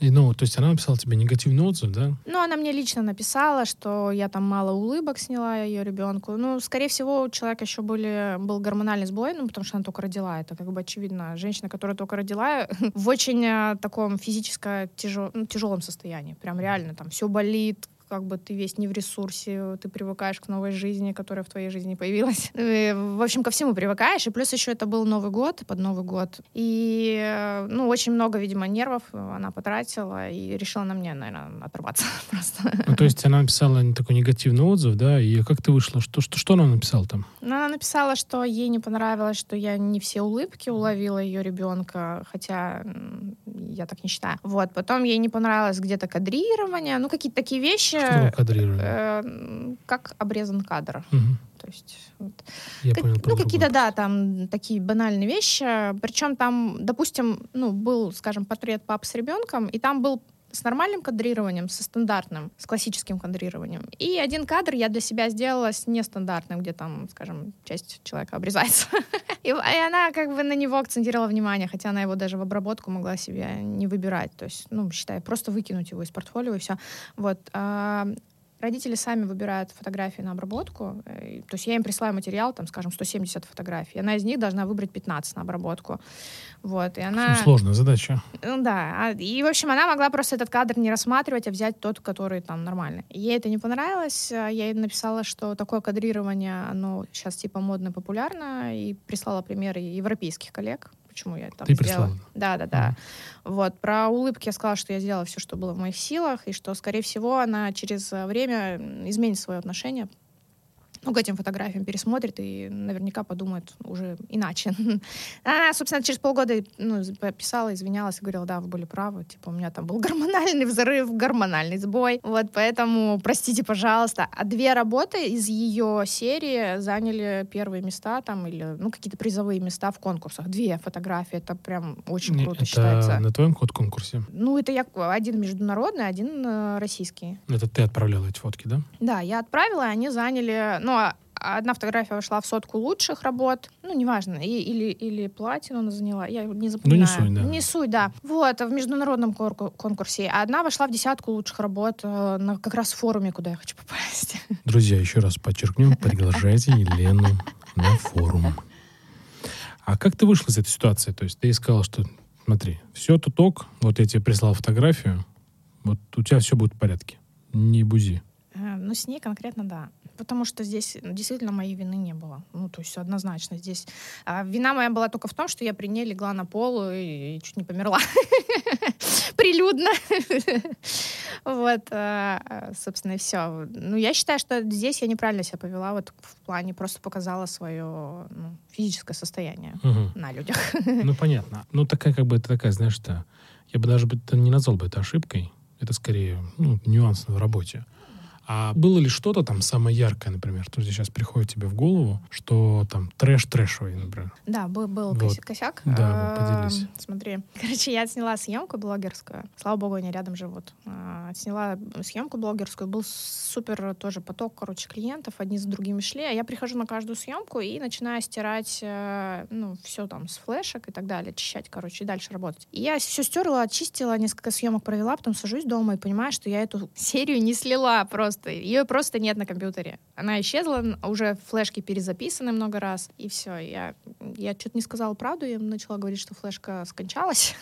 И, ну, то есть она написала тебе негативный отзыв, да? Ну, она мне лично написала, что я там мало улыбок сняла ее ребенку. Ну, скорее всего, у человека еще были, был гормональный сбой, ну, потому что она только родила. Это как бы очевидно. Женщина, которая только родила, в очень э, таком физически тяжел, ну, тяжелом состоянии. Прям реально там все болит, как бы ты весь не в ресурсе, ты привыкаешь к новой жизни, которая в твоей жизни появилась. И, в общем, ко всему привыкаешь. И плюс еще это был Новый год, под Новый год. И, ну, очень много, видимо, нервов она потратила и решила на мне, наверное, оторваться просто. Ну, то есть она написала такой негативный отзыв, да? И как ты вышла? Что, что, что она написала там? Ну, она написала, что ей не понравилось, что я не все улыбки уловила ее ребенка, хотя я так не считаю. Вот. Потом ей не понравилось где-то кадрирование, ну, какие-то такие вещи, кадрирование? Э, как обрезан кадр. Угу. То есть, вот. Я как, понял, ну, какие-то, да, там такие банальные вещи. Причем там, допустим, ну, был, скажем, портрет пап с ребенком, и там был с нормальным кадрированием, со стандартным, с классическим кадрированием. И один кадр я для себя сделала с нестандартным, где там, скажем, часть человека обрезается. И, и она как бы на него акцентировала внимание, хотя она его даже в обработку могла себе не выбирать. То есть, ну, считай, просто выкинуть его из портфолио и все. Вот. Родители сами выбирают фотографии на обработку. Э, то есть я им присылаю материал, там, скажем, 170 фотографий. Она из них должна выбрать 15 на обработку. Вот, и она... Сложная задача. Ну да. А, и, в общем, она могла просто этот кадр не рассматривать, а взять тот, который там нормальный. Ей это не понравилось. А я ей написала, что такое кадрирование, оно сейчас типа модно, популярно, и прислала примеры европейских коллег почему я там Ты сделала. Прислала. Да, да, да. Mm. Вот. Про улыбки я сказала, что я сделала все, что было в моих силах, и что, скорее всего, она через время изменит свое отношение ну, к этим фотографиям пересмотрит и наверняка подумает уже иначе. Она, собственно, через полгода ну, писала, извинялась и говорила, да, вы были правы, типа, у меня там был гормональный взрыв, гормональный сбой, вот, поэтому простите, пожалуйста. А две работы из ее серии заняли первые места там или, ну, какие-то призовые места в конкурсах. Две фотографии, это прям очень круто это считается. на твоем код конкурсе? Ну, это я один международный, один э, российский. Это ты отправляла эти фотки, да? Да, я отправила, и они заняли, ну, а одна фотография вошла в сотку лучших работ, ну, неважно, и, или, или платину она заняла, я не запоминаю. Ну, не суть, да. Не суть, да. Вот, в международном конкурсе. А одна вошла в десятку лучших работ э, на как раз форуме, куда я хочу попасть. Друзья, еще раз подчеркнем, приглашайте Елену на форум. А как ты вышла из этой ситуации? То есть ты сказала, что смотри, все тут ок, вот я тебе прислал фотографию, вот у тебя все будет в порядке, не бузи. Э, ну, с ней конкретно да потому что здесь действительно моей вины не было. Ну, то есть однозначно здесь. А вина моя была только в том, что я при ней легла на пол и, и чуть не померла. Прилюдно. Вот, а, собственно, и все. Ну, я считаю, что здесь я неправильно себя повела, вот в плане просто показала свое ну, физическое состояние на людях. Ну, понятно. Ну, такая, как бы, это такая, знаешь, что я бы даже не назвал бы это ошибкой. Это скорее ну, нюанс в работе. А было ли что-то там самое яркое, например, что сейчас приходит тебе в голову, что там трэш-трэшовый, например? Да, был, был вот. косяк. Да, поделись. Смотри, короче, я сняла съемку блогерскую. Слава богу, они рядом живут. А, сняла съемку блогерскую. Был супер тоже поток, короче, клиентов. Одни за другими шли. А я прихожу на каждую съемку и начинаю стирать, э, ну, все там с флешек и так далее, очищать, короче, и дальше работать. И я все стерла, очистила, несколько съемок провела, потом сажусь дома и понимаю, что я эту серию не слила просто просто. Ее просто нет на компьютере. Она исчезла, уже флешки перезаписаны много раз, и все. Я, я что-то не сказала правду, я начала говорить, что флешка скончалась.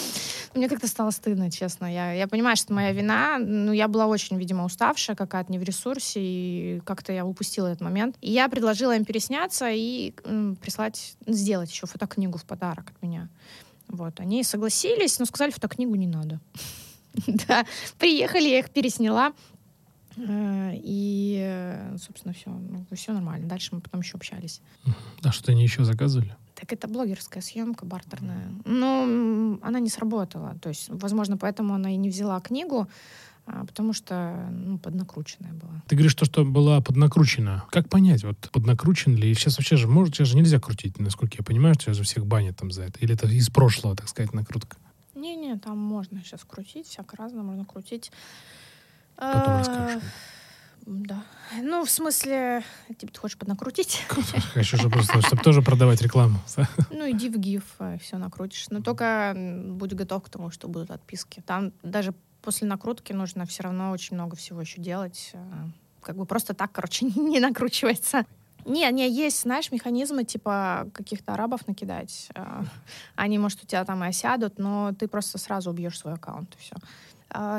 Мне как-то стало стыдно, честно. Я, я понимаю, что моя вина. Ну, я была очень, видимо, уставшая какая-то, не в ресурсе, и как-то я упустила этот момент. И я предложила им пересняться и м, прислать, сделать еще фотокнигу в подарок от меня. Вот, они согласились, но сказали, фотокнигу не надо. Да, приехали, я их пересняла. Э, И, собственно, все. Ну, все нормально. Дальше мы потом еще общались. А что они еще заказывали? Так это блогерская съемка бартерная. Но она не сработала. То есть, возможно, поэтому она и не взяла книгу, а, потому что ну, поднакрученная была. Ты говоришь, то, что была поднакручена. Как понять, вот поднакручен ли? Сейчас вообще же, может, сейчас же нельзя крутить, насколько я понимаю, сейчас же всех банят там за это. Или это из прошлого, так сказать, накрутка? Не-не, там можно сейчас крутить, всяко разно можно крутить. Потом А, расскажешь. Да. Ну, в смысле, типа, ты хочешь поднакрутить? Хочу же просто, чтобы тоже продавать рекламу. Ну, иди в GIF, все накрутишь. Но только будь готов к тому, что будут отписки. Там даже после накрутки нужно все равно очень много всего еще делать. э, Как бы просто так, короче, не накручивается. Не, не, есть, знаешь, механизмы типа каких-то арабов накидать. Они, может, у тебя там и осядут, но ты просто сразу убьешь свой аккаунт, и все.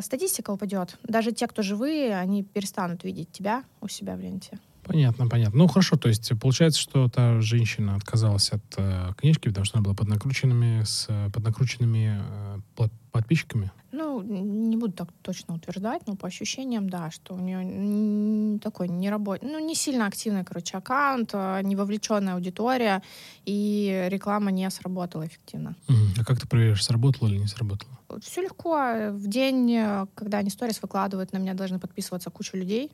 Статистика упадет. Даже те, кто живые, они перестанут видеть тебя у себя в ленте. Понятно, понятно. Ну, хорошо, то есть получается, что та женщина отказалась от э, книжки, потому что она была поднакрученными, с э, поднакрученными э, пла- подписчиками. Ну, не буду так точно утверждать, но по ощущениям, да, что у нее такой не работ... ну, не сильно активный, короче, аккаунт, а, не вовлеченная аудитория, и реклама не сработала эффективно. А как ты проверяешь, сработало или не сработало? Все легко. В день, э, когда они сторис выкладывают, на меня должны подписываться куча людей.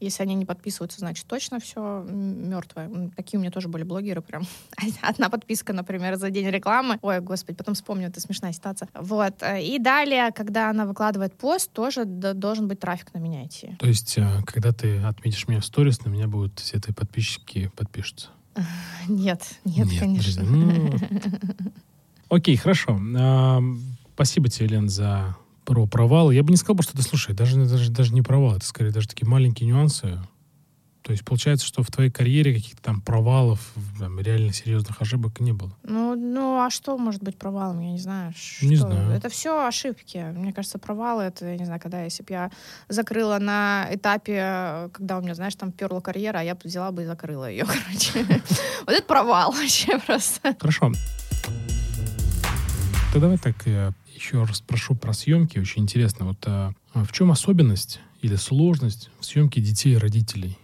Если они не подписываются, значит точно все мертвое. Такие у меня тоже были блогеры прям. Одна подписка, например, за день рекламы. Ой, господи, потом вспомню, это смешная ситуация. Вот. э, И далее, когда она выкладывает пост, тоже должен быть трафик на меня идти. То есть, э, когда ты отметишь меня в сторис, на меня будут все твои подписчики подпишутся. Нет, нет, конечно. подожди. Ну, Окей, хорошо. Спасибо тебе, Лен, за про провал. Я бы не сказал, что ты, слушай, даже, даже, даже не провал, это скорее даже такие маленькие нюансы. То есть получается, что в твоей карьере каких-то там провалов, там, реально серьезных ошибок не было. Ну, ну, а что может быть провалом? Я не знаю. Не Что? знаю. Это все ошибки. Мне кажется, провалы это, я не знаю, когда если бы я закрыла на этапе, когда у меня, знаешь, там перла карьера, а я бы взяла бы и закрыла ее, короче. Вот это провал вообще просто. Хорошо. То давай так еще раз спрошу про съемки. Очень интересно, вот а, в чем особенность или сложность в съемке детей и родителей?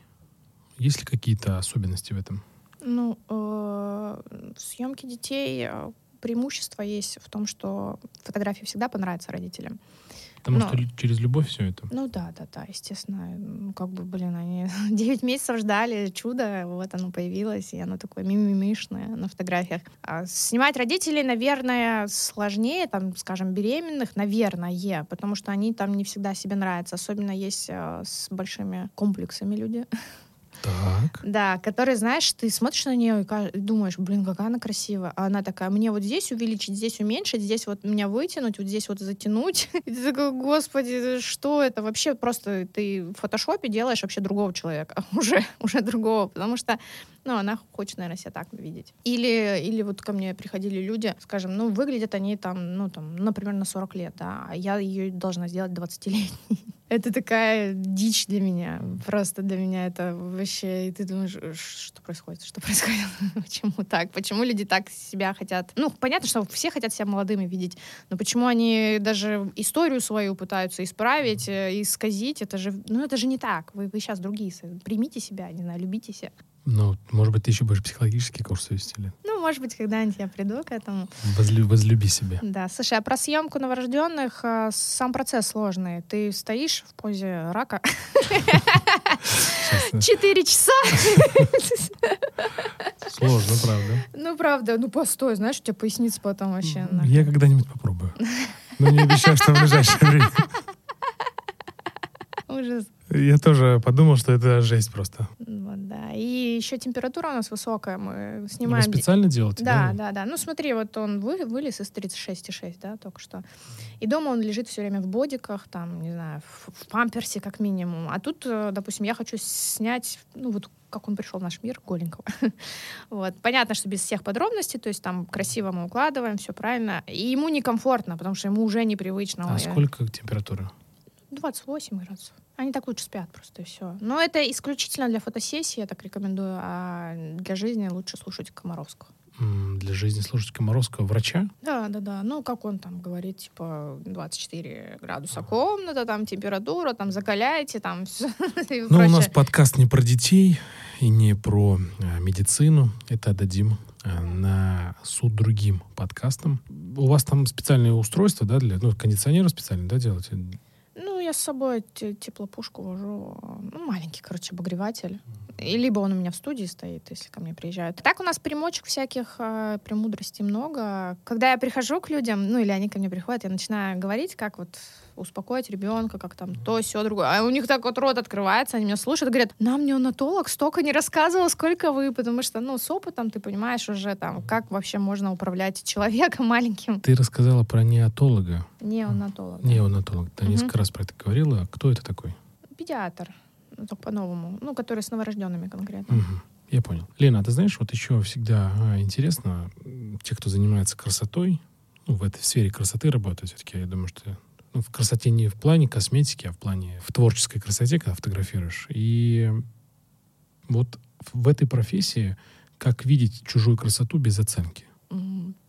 Есть ли какие-то особенности в этом? Ну, э, в съемке детей э, преимущество есть в том, что фотографии всегда понравятся родителям. Потому Ну. что через любовь все это. Ну да, да, да, естественно. Ну, как бы, блин, они 9 месяцев ждали чудо, вот оно появилось, и оно такое мимимишное на фотографиях. А снимать родителей, наверное, сложнее, там, скажем, беременных, наверное, потому что они там не всегда себе нравятся. Особенно есть э, с большими комплексами люди. Так. Да, которые, знаешь, ты смотришь на нее и думаешь, блин, какая она красивая. А она такая, мне вот здесь увеличить, здесь уменьшить, здесь вот меня вытянуть, вот здесь вот затянуть. И ты такой, господи, что это? Вообще просто ты в фотошопе делаешь вообще другого человека. Уже, уже другого. Потому что, ну, она хочет, наверное, себя так видеть. Или, или вот ко мне приходили люди, скажем, ну, выглядят они там, ну, там, например, на 40 лет, да, а я ее должна сделать 20-летней. Это такая дичь для меня. Просто для меня это вообще... И ты думаешь, «Ш- что происходит? Что происходит? Почему так? Почему люди так себя хотят... Ну, понятно, что все хотят себя молодыми видеть, но почему они даже историю свою пытаются исправить, э, исказить? Это же... Ну, это же не так. Вы, вы сейчас другие. Примите себя, не знаю, любите себя. Ну, может быть, ты еще будешь психологический курс вести, Лен? Ну, может быть, когда-нибудь я приду к этому. Возлю- возлюби себя. Да, слушай, а про съемку новорожденных э, сам процесс сложный. Ты стоишь в позе рака четыре часа. Сложно, правда. Ну, правда, ну постой, знаешь, у тебя поясница потом вообще... Я когда-нибудь попробую. Но не обещаю, что в ближайшее время. Ужас. Я тоже подумал, что это жесть просто. Вот, да. И еще температура у нас высокая. Мы Вы снимаем... де- специально делаете? Да, да, да. Ну, смотри, вот он вы, вылез из 36,6, да, только что. И дома он лежит все время в бодиках, там, не знаю, в, в памперсе как минимум. А тут, э, допустим, я хочу снять, ну, вот как он пришел в наш мир, голенького. вот. Понятно, что без всех подробностей, то есть там красиво мы укладываем, все правильно. И ему некомфортно, потому что ему уже непривычно. А сколько температура? 28 градусов. Они так лучше спят просто, и все. Но это исключительно для фотосессии, я так рекомендую. А для жизни лучше слушать Комаровского. для жизни слушать Комаровского врача. Да, да, да. Ну, как он там говорит, типа 24 градуса комната, там температура, там закаляйте, там все. Ну, у нас подкаст не про детей и не про э, медицину. Это отдадим э, на суд другим подкастам. У вас там специальные устройства, да, для, ну, кондиционеры специальные, да, делаете? Я с собой те- теплопушку вожу. Ну, маленький, короче, обогреватель. И либо он у меня в студии стоит, если ко мне приезжают. Так у нас примочек всяких, э, премудростей много. Когда я прихожу к людям, ну или они ко мне приходят, я начинаю говорить, как вот успокоить ребенка, как там то, все, другое. А у них так вот рот открывается, они меня слушают говорят, нам неонатолог столько не рассказывал, сколько вы, потому что, ну, с опытом ты понимаешь уже там, как вообще можно управлять человеком маленьким. Ты рассказала про неотолога. Неонатолог. да. Неонатолог. Ты Мгм. несколько раз про это говорила. Кто это такой? Педиатр. Ну, только по-новому. Ну, который с новорожденными конкретно. Мгм. Я понял. Лена, а ты знаешь, вот еще всегда а, интересно, те, кто занимается красотой, ну, в этой сфере красоты работают, все-таки, я думаю, что в красоте не в плане косметики, а в плане в творческой красоте, когда фотографируешь. И вот в этой профессии как видеть чужую красоту без оценки?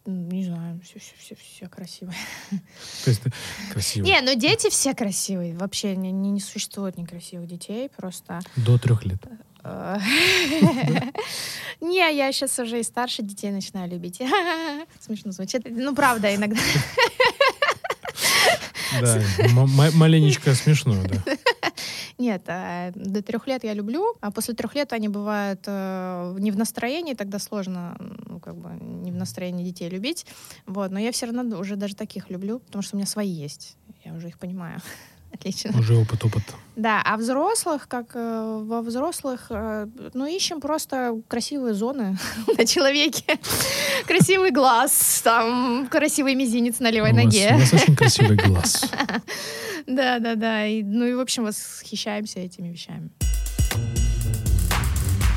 Не знаю, все, все, все, все красиво. То есть ты красиво. Не, ну дети все красивые. Вообще не, не, не существует некрасивых детей. Просто До трех лет. Э, Не, я сейчас уже и старше детей начинаю любить. Смешно звучит. Ну, правда, иногда. Да, маленечко смешно, да. Нет, э, до трех лет я люблю, а после трех лет они бывают э, не в настроении, тогда сложно, ну, как бы, не в настроении детей любить. Вот, но я все равно уже даже таких люблю, потому что у меня свои есть. Я уже их понимаю. Отлично. Уже опыт, опыт. Да, а взрослых, как э, во взрослых, э, ну, ищем просто красивые зоны на человеке. Красивый глаз, там, красивый мизинец на левой у, вас, ноге. у вас очень красивый глаз. Да, да, да. И, ну и, в общем, восхищаемся этими вещами.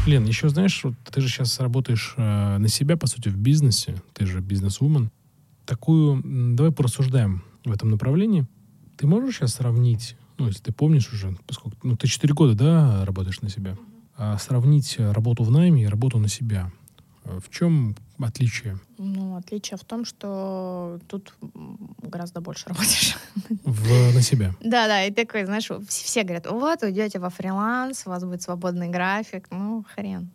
Лен, еще знаешь, вот ты же сейчас работаешь э, на себя, по сути, в бизнесе. Ты же бизнес-вумен. Такую, давай порассуждаем в этом направлении. Ты можешь сейчас сравнить, ну, если ты помнишь уже, поскольку, ну, ты 4 года, да, работаешь на себя, а сравнить работу в найме и работу на себя. Э, В чем отличие Ну, отличие в том, что тут гораздо больше работаешь. в, на себя? Да, да, и такой, знаешь, вс- все говорят, вот, уйдете во фриланс, у вас будет свободный график. Ну, хрен.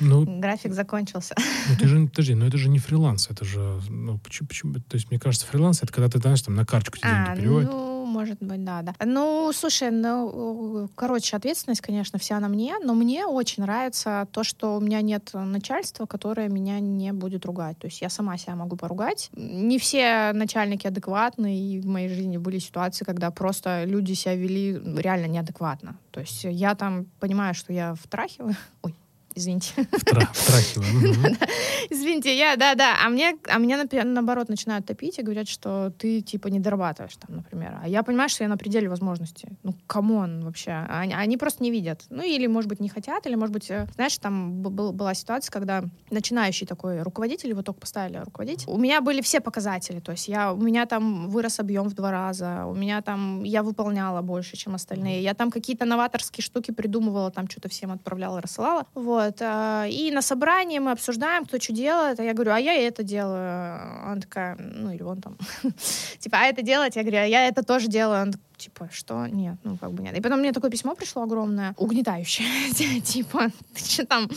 Ну, График закончился. ну, ты же, подожди, ну это же не фриланс, это же, ну, почему, почему, то есть, мне кажется, фриланс, это когда ты, знаешь, там на карточку тебе деньги А, переводят. ну, может быть, да, да. Ну, слушай, ну, короче, ответственность, конечно, вся на мне, но мне очень нравится то, что у меня нет начальства, которое меня не будет ругать. То есть я сама себя могу поругать. Не все начальники адекватны, и в моей жизни были ситуации, когда просто люди себя вели реально неадекватно. То есть я там понимаю, что я втрахиваю. Ой, извините. Втра- втрахиваю. Мгм. Извините, я, да, да. А мне, а меня наоборот начинают топить и говорят, что ты типа не дорабатываешь там, например. А я понимаю, что я на пределе возможностей. Ну, come on вообще. Они, они просто не видят. Ну, или, может быть, не хотят, или, может быть, э, знаешь, там был- была ситуация, когда начинающий такой руководитель, его только поставили руководить. У меня были все показатели. То есть я, у меня там вырос объем в два раза, у меня там, я выполняла больше, чем остальные. Я там какие-то новаторские штуки придумывала, там что-то всем отправляла, рассылала. Вот. А, И на собрании мы обсуждаем, кто что делает. А я говорю, а я это делаю. Она такая, ну или он там. Типа, а это делать? Я говорю, а я это тоже делаю. Он типа, что? Нет, ну как бы нет. И потом мне такое письмо пришло огромное, угнетающее. Типа, ты что там,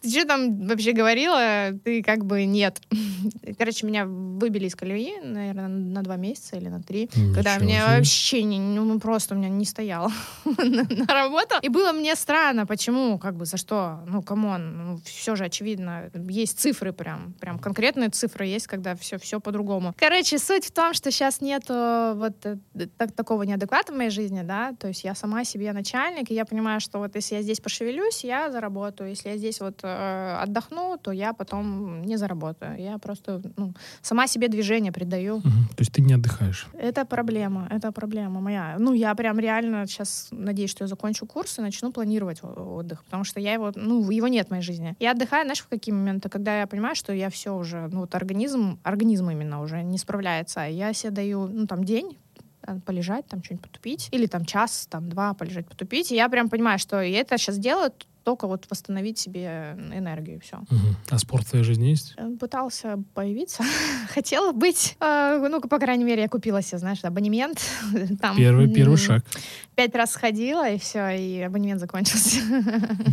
ты что там вообще говорила? Ты как бы нет. Короче, меня выбили из колеи, наверное, на два месяца или на три. Когда мне вообще не, ну, ну, просто у меня не стояло на, на работу. И было мне странно, почему, как бы, за что? Ну, come on, ну, все же очевидно. Есть цифры прям, прям конкретные цифры есть, когда все, все по-другому. Короче, суть в том, что сейчас нету вот э, так, такого неадеквата в моей жизни, да, то есть я сама себе начальник, и я понимаю, что вот если я здесь пошевелюсь, я заработаю, если я здесь вот э, отдохну, то я потом не заработаю. Я просто, ну, сама себе движение придаю. Мгм. То есть ты не отдыхаешь. Это проблема, это проблема моя. Ну, я прям реально сейчас надеюсь, что я закончу курс и начну планировать отдых, потому что я его, ну, его нет в моей жизни. Я отдыхаю, знаешь, в какие моменты, когда я понимаю, что я все уже, ну, вот организм, организм именно уже не справляется. Я себе даю, ну, там, день, полежать, там что-нибудь потупить, или там час, там два полежать, потупить. И я прям понимаю, что я это сейчас делаю только вот восстановить себе энергию, все. Мгм. А спорт в твоей жизни есть? Пытался появиться, хотела быть. А, Ну, по крайней мере, я купила себе, знаешь, абонемент. Там, Первый, первый шаг. Пять раз сходила, и все, и абонемент закончился.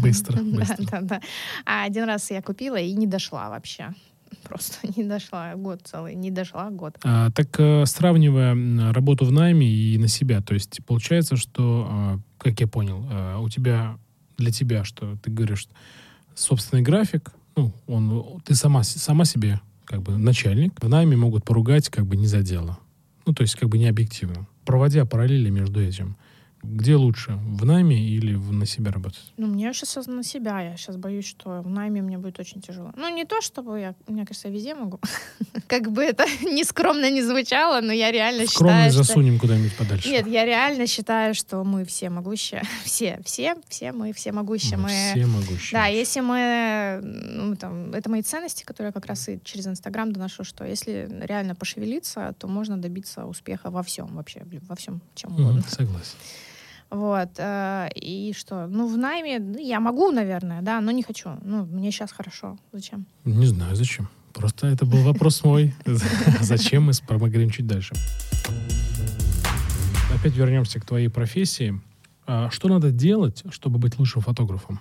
Быстро, Да, быстро. да, да. А один раз я купила и не дошла вообще. Просто не дошла. Год целый. Не дошла год. А, так э, сравнивая работу в найме и на себя, то есть получается, что, а, как я понял, а, у тебя для тебя, что ты говоришь, собственный график, ну, он, ты сама, сама себе как бы начальник, в найме могут поругать как бы не за дело. Ну, то есть как бы не объективно. Проводя параллели между этим, где лучше, в найме или в- на себя работать? Ну, мне сейчас на себя. Я сейчас боюсь, что в найме мне будет очень тяжело. Ну, не то, чтобы я, мне кажется, я везде могу. Как бы это нескромно не звучало, но я реально Скромно считаю, что... засунем куда-нибудь подальше. Нет, я реально считаю, что мы все могущие. Все, все, все мы все могущие. Мы все могущие. Да, если мы, ну, там, это мои ценности, которые я как раз и через Инстаграм доношу, что если реально пошевелиться, то можно добиться успеха во всем вообще, во всем, чем угодно. согласен. Вот. э, И что? Ну, в найме ну, я могу, наверное, да, но не хочу. Ну, мне сейчас хорошо. Зачем? Не знаю, зачем. Просто это был вопрос мой. Зачем мы поговорим чуть дальше. Опять вернемся к твоей профессии. А Что надо делать, чтобы быть лучшим фотографом?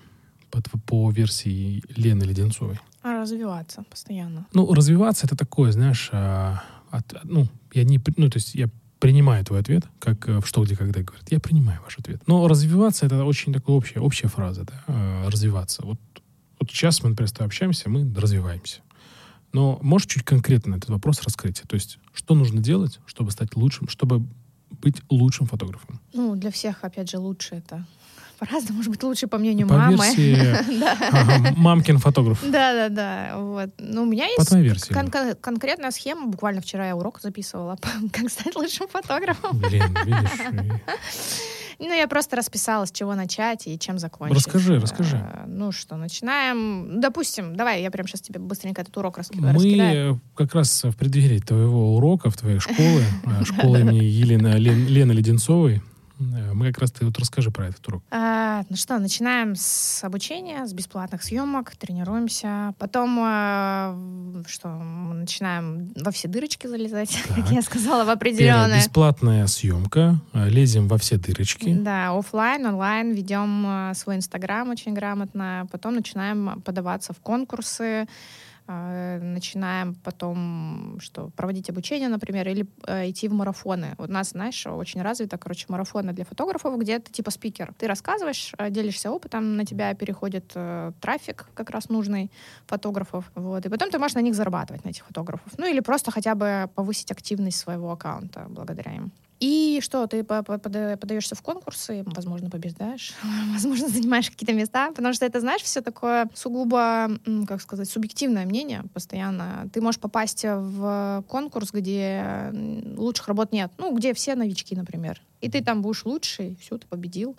По, по версии Лены Леденцовой. А развиваться постоянно. Ну, развиваться это такое, знаешь, а, от- ну, я не, ну, то есть я принимаю твой ответ, как э, в «Что, где, когда» говорят. Я принимаю ваш ответ. Но развиваться это очень такая общая, общая фраза, да, а, развиваться. Вот, вот сейчас мы, например, с тобой общаемся, мы развиваемся. Но можешь чуть конкретно этот вопрос раскрыть? То есть, что нужно делать, чтобы стать лучшим, чтобы быть лучшим фотографом? Ну, для всех, опять же, лучше это. По-разному, может быть, лучше, по мнению По мамы. версии Да. ага, мамкин фотограф. Да, да, да. Вот. Ну, у меня есть версии. кон- кон- конкретная схема. Буквально вчера я урок записывала, как стать лучшим фотографом. Блин, видишь, Ну, я просто расписала, с чего начать и чем закончить. Расскажи, расскажи. Э, Ну что, начинаем. Допустим, давай, я прям сейчас тебе быстренько этот урок раски- Мы раскидаю. э, как раз в преддверии твоего урока в твоей школы, э, школы имени Елены Лен- Лены Леденцовой, мы как раз ты вот расскажи про этот урок. А, ну что, начинаем с обучения, с бесплатных съемок, тренируемся. Потом, э, что, мы начинаем во все дырочки залезать, как Так. я сказала, в определенные. бесплатная съемка, э, лезем во все дырочки. Да, оффлайн, онлайн, ведем э, свой инстаграм очень грамотно, потом начинаем подаваться в конкурсы, э, начинаем потом что проводить обучение, например, или э, идти в марафоны. У нас, знаешь, очень развито, короче, марафоны для фотографов, где ты типа спикер. Ты рассказываешь, э, делишься опытом, на тебя переходит э, трафик как раз нужный фотографов, вот, и потом ты можешь на них зарабатывать, на этих фотографов. Ну или просто хотя бы повысить активность своего аккаунта благодаря им. И что, ты по- по- пода- подаешься в конкурсы, возможно, побеждаешь, возможно, занимаешь какие-то места, потому что это, знаешь, все такое сугубо, как сказать, субъективное мнение постоянно. Ты можешь попасть в конкурс, где лучших работ нет, ну, где все новички, например. И ты там будешь лучший, все, ты победил.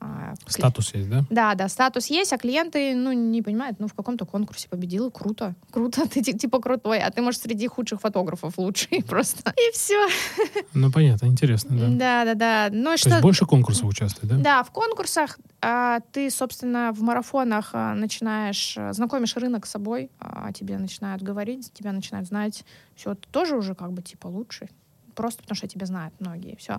А, Статус есть, да? да, да, статус есть, а клиенты, ну, не понимают, ну, в каком-то конкурсе победил, круто, круто, ты ти- типа крутой, а ты, может, среди худших фотографов лучший просто. И все. Ну, понятно, интересно, да. Да, да, да. Ну То что? есть больше конкурсов участвует, да? Да, в конкурсах а, ты, собственно, в марафонах а, начинаешь, а, знакомишь рынок с собой, а, тебе начинают говорить, тебя начинают знать. Все, ты тоже уже как бы типа лучший. Просто потому что тебя знают многие. Все.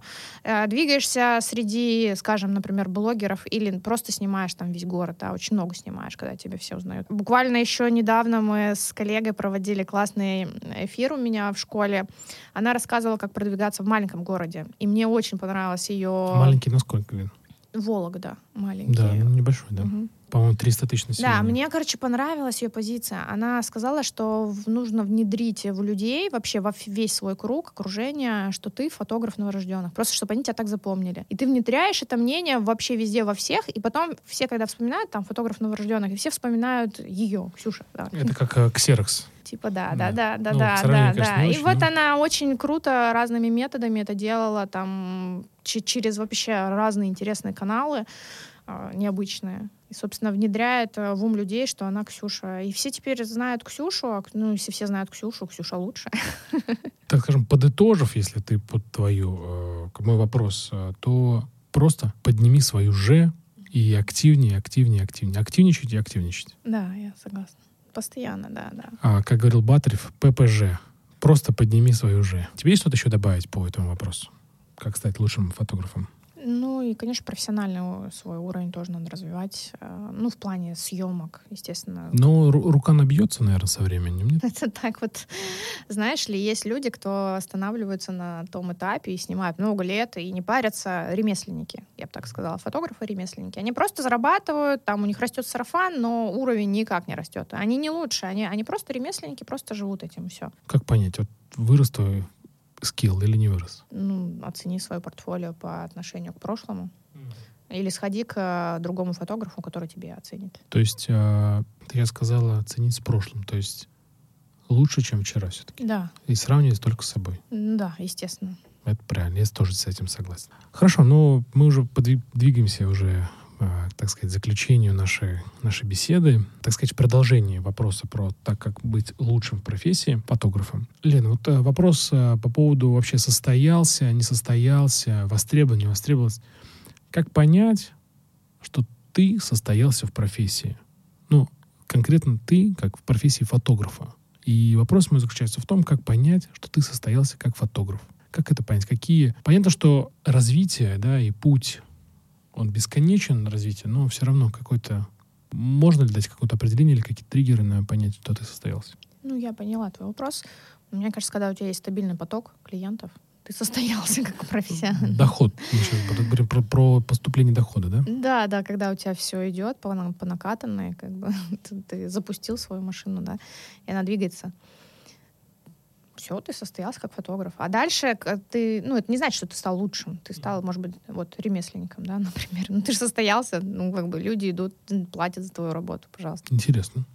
Двигаешься среди, скажем, например, блогеров или просто снимаешь там весь город, да, очень много снимаешь, когда тебя все узнают. Буквально еще недавно мы с коллегой проводили классный эфир у меня в школе. Она рассказывала, как продвигаться в маленьком городе. И мне очень понравилось ее... Маленький насколько, Лен? Вологда маленький. Да, небольшой, да. Мгм. По-моему, 300 тысяч населения. Да, мне, короче, понравилась ее позиция. Она сказала, что нужно внедрить в людей вообще во весь свой круг окружения, что ты фотограф новорожденных. Просто чтобы они тебя так запомнили. И ты внедряешь это мнение вообще везде, во всех, и потом все, когда вспоминают, там, фотограф новорожденных, и все вспоминают ее, Ксюша. да. Это как э, ксерокс. Типа да, Да. да, да, да, Ну, да, да, конечно, да. не И очень, вот но- она очень круто разными методами это делала, там че- через вообще разные интересные каналы а, необычные. И, собственно, внедряет э, в ум людей, что она Ксюша. И все теперь знают Ксюшу, а, ну, если все знают Ксюшу, Ксюша лучше. Так скажем, подытожив, если ты под твою, э, мой вопрос, э, то просто подними свою же и активнее, активнее, активнее. Активничать и активничать. Да, я согласна. Постоянно, да, да. А, как говорил Батарев, ППЖ. Просто подними свою «Ж». Тебе есть что-то еще добавить по этому вопросу? Как стать лучшим фотографом? Ну и, конечно, профессиональный свой уровень тоже надо развивать. э, Ну, в плане съемок, естественно. Но ру- рука набьется, наверное, со временем, нет? Это так вот, знаешь ли, есть люди, кто останавливаются на том этапе и снимают много лет и не парятся, ремесленники, я бы так сказала, фотографы, ремесленники. Они просто зарабатывают, там у них растет сарафан, но уровень никак не растет. Они не лучше, они, они просто ремесленники, просто живут этим, все. Как понять, вот вырос твой скилл или не вырос? Ну, оцени свое портфолио по отношению к прошлому. Или сходи к э, другому фотографу, который тебе оценит. То есть, ты я сказала, ценить с прошлым. То есть, лучше, чем вчера все-таки. Да, И сравнивать только с собой. да, естественно. Это правильно, я тоже с этим согласен. Хорошо, ну мы уже подви- двигаемся уже, так сказать, заключению нашей, нашей беседы. Так сказать, продолжение вопроса про так, как быть лучшим в профессии фотографом. Лена, вот э, вопрос э, по поводу вообще состоялся, не состоялся, востребован, не востребован. Как понять, что ты состоялся в профессии? Ну, конкретно ты, как в профессии фотографа. И вопрос мой заключается в том, как понять, что ты состоялся как фотограф. Как это понять? Какие... Понятно, что развитие, да, и путь, он бесконечен, развитие, но все равно какой-то... Можно ли дать какое-то определение или какие-то триггеры на понять, что ты состоялся? Ну, я поняла твой вопрос. Мне кажется, когда у тебя есть стабильный поток клиентов, ты состоялся как профессионал. Доход. Мы сейчас говорим про, про поступление дохода, да? Да, да, когда у тебя все идет по, по накатанной, как бы ты, ты запустил свою машину, да, и она двигается. Все, ты состоялся как фотограф. А дальше к- ты, ну, это не значит, что ты стал лучшим. Ты стал, может быть, вот ремесленником, да, например. Ну, ты же состоялся, ну, как бы люди идут, платят за твою работу, пожалуйста. Интересно.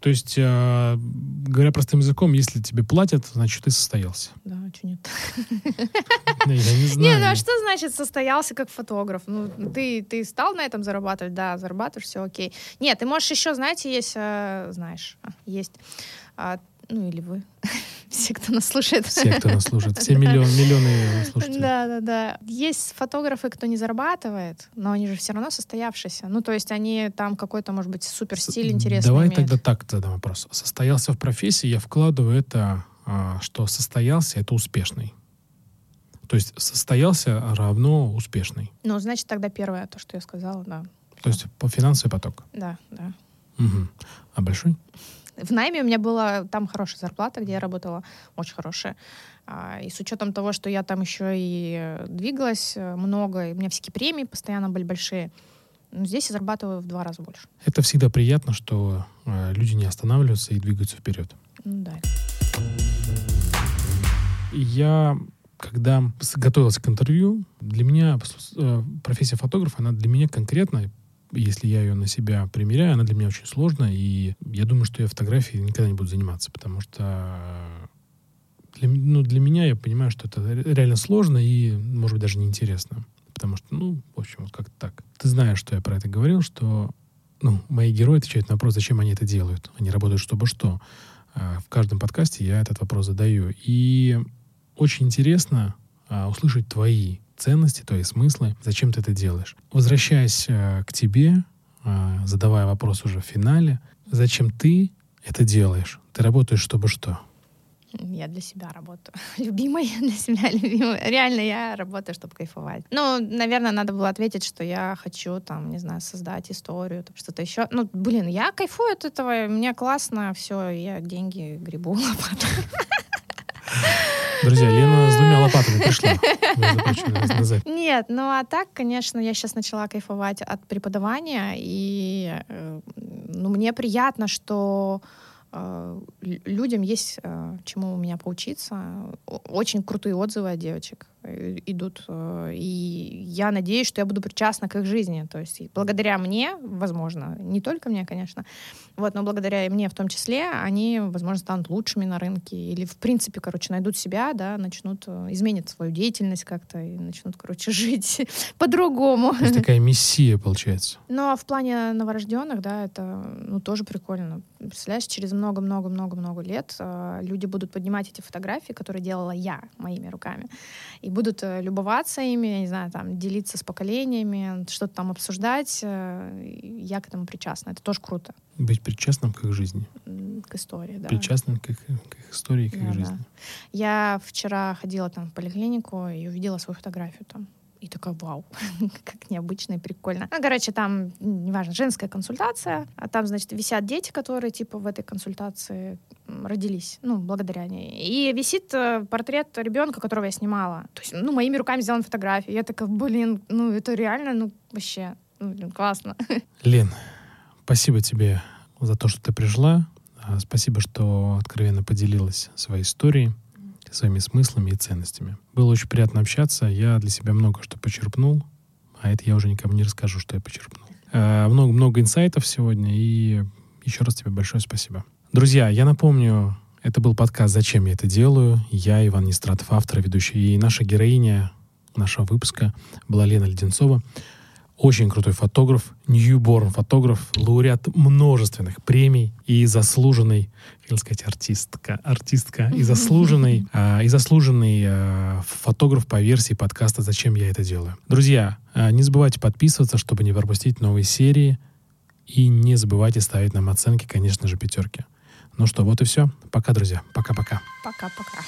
То есть, э, говоря простым языком, если тебе платят, значит, ты состоялся. Да, что нет? Я не Не, знаю. ну а что значит состоялся как фотограф? Ну, ты, ты стал на этом зарабатывать? Да, зарабатываешь, все окей. Нет, ты можешь еще, знаете, есть, э, знаешь, а, есть, а, ну или вы, все, кто нас слушает. Все, кто нас слушает. Все миллион, миллионы слушателей. Да, да, да. Есть фотографы, кто не зарабатывает, но они же все равно состоявшиеся. Ну, то есть они там какой-то, может быть, супер стиль интересный Давай имеют. тогда так задам вопрос. Состоялся в профессии, я вкладываю это, а, что состоялся, это успешный. То есть состоялся равно успешный. Ну, значит, тогда первое, то, что я сказала, да. То есть по финансовый поток. Да, да. Мгм. А большой? В найме у меня была там хорошая зарплата, где я работала, очень хорошая. А, И с учетом того, что я там еще и э, двигалась э, много, и у меня всякие премии постоянно были большие, ну, здесь я зарабатываю в два раза больше. Это всегда приятно, что э, люди не останавливаются и двигаются вперед. Ну, да. Я, когда готовился к интервью, для меня профессия фотографа, она для меня конкретно, если я ее на себя примеряю, она для меня очень сложная, и я думаю, что я фотографией никогда не буду заниматься, потому что для, м- ну, для меня я понимаю, что это ре- реально сложно и, может быть, даже неинтересно. Потому что, ну, в общем, вот как-то так. Ты знаешь, что я про это говорил, что ну, мои герои отвечают на вопрос, зачем они это делают. Они работают, чтобы что. А, В каждом подкасте я этот вопрос задаю. И очень интересно а, услышать твои ценности, твои смыслы, зачем ты это делаешь. Возвращаясь а, к тебе, а, задавая вопрос уже в финале, зачем ты это делаешь? Ты работаешь, чтобы что? Я для себя работаю. Любимая для себя, любимая. Реально, я работаю, чтобы кайфовать. Ну, наверное, надо было ответить, что я хочу, там, не знаю, создать историю, что-то еще. Ну, блин, я кайфую от этого, мне классно, все, я деньги грибу лопатой. Друзья, Лена с двумя лопатами пришла. Нет, ну а так, конечно, я сейчас начала кайфовать от преподавания, и э, ну, мне приятно, что э, лю- людям есть э, чему у меня поучиться. Очень крутые отзывы от девочек идут, э, и я надеюсь, что я буду причастна к их жизни. То есть благодаря мне, возможно, не только мне, конечно, вот, но благодаря и мне в том числе, они, возможно, станут лучшими на рынке или, в принципе, короче, найдут себя, да, начнут, э, изменят свою деятельность как-то и начнут, короче, жить по-другому. То есть такая мессия получается. Но в плане новорожденных, да, это ну, тоже прикольно. Представляешь, через много-много-много-много лет э, люди будут поднимать эти фотографии, которые делала я моими руками, и будут э, любоваться ими, я не знаю, там, делиться с поколениями, что-то там обсуждать. Э, я к этому причастна. Это тоже круто. Быть причастным к их жизни. К истории, да. Причастным к их, к их истории, к Да, их да. жизни. Я вчера ходила там в поликлинику и увидела свою фотографию там. И такая, вау, как необычно и прикольно. Ну, короче, там, неважно, женская консультация, а там, значит, висят дети, которые, типа, в этой консультации родились, ну, благодаря ней. И висит э, портрет ребенка, которого я снимала. То есть, ну, моими руками сделана фотография. Я такая, блин, ну, это реально, ну, вообще, ну, блин, классно. Лен, спасибо тебе за то, что ты пришла. А, Спасибо, что откровенно поделилась своей историей, своими смыслами и ценностями. Было очень приятно общаться. Я для себя много что почерпнул, а это я уже никому не расскажу, что я почерпнул. Много-много инсайтов сегодня, и еще раз тебе большое спасибо. Друзья, я напомню, это был подкаст «Зачем я это делаю?». Я, Иван Нестратов, автор, ведущий. И наша героиня нашего выпуска была Лена Леденцова. Очень крутой фотограф, ньюборн фотограф, лауреат множественных премий и заслуженный, хотел сказать, артистка, артистка и заслуженный, а, и заслуженный а, фотограф по версии подкаста «Зачем я это делаю?». Друзья, а, не забывайте подписываться, чтобы не пропустить новые серии, и не забывайте ставить нам оценки, конечно же, пятерки. Ну что, вот и все. Пока, друзья. Пока-пока. Пока-пока.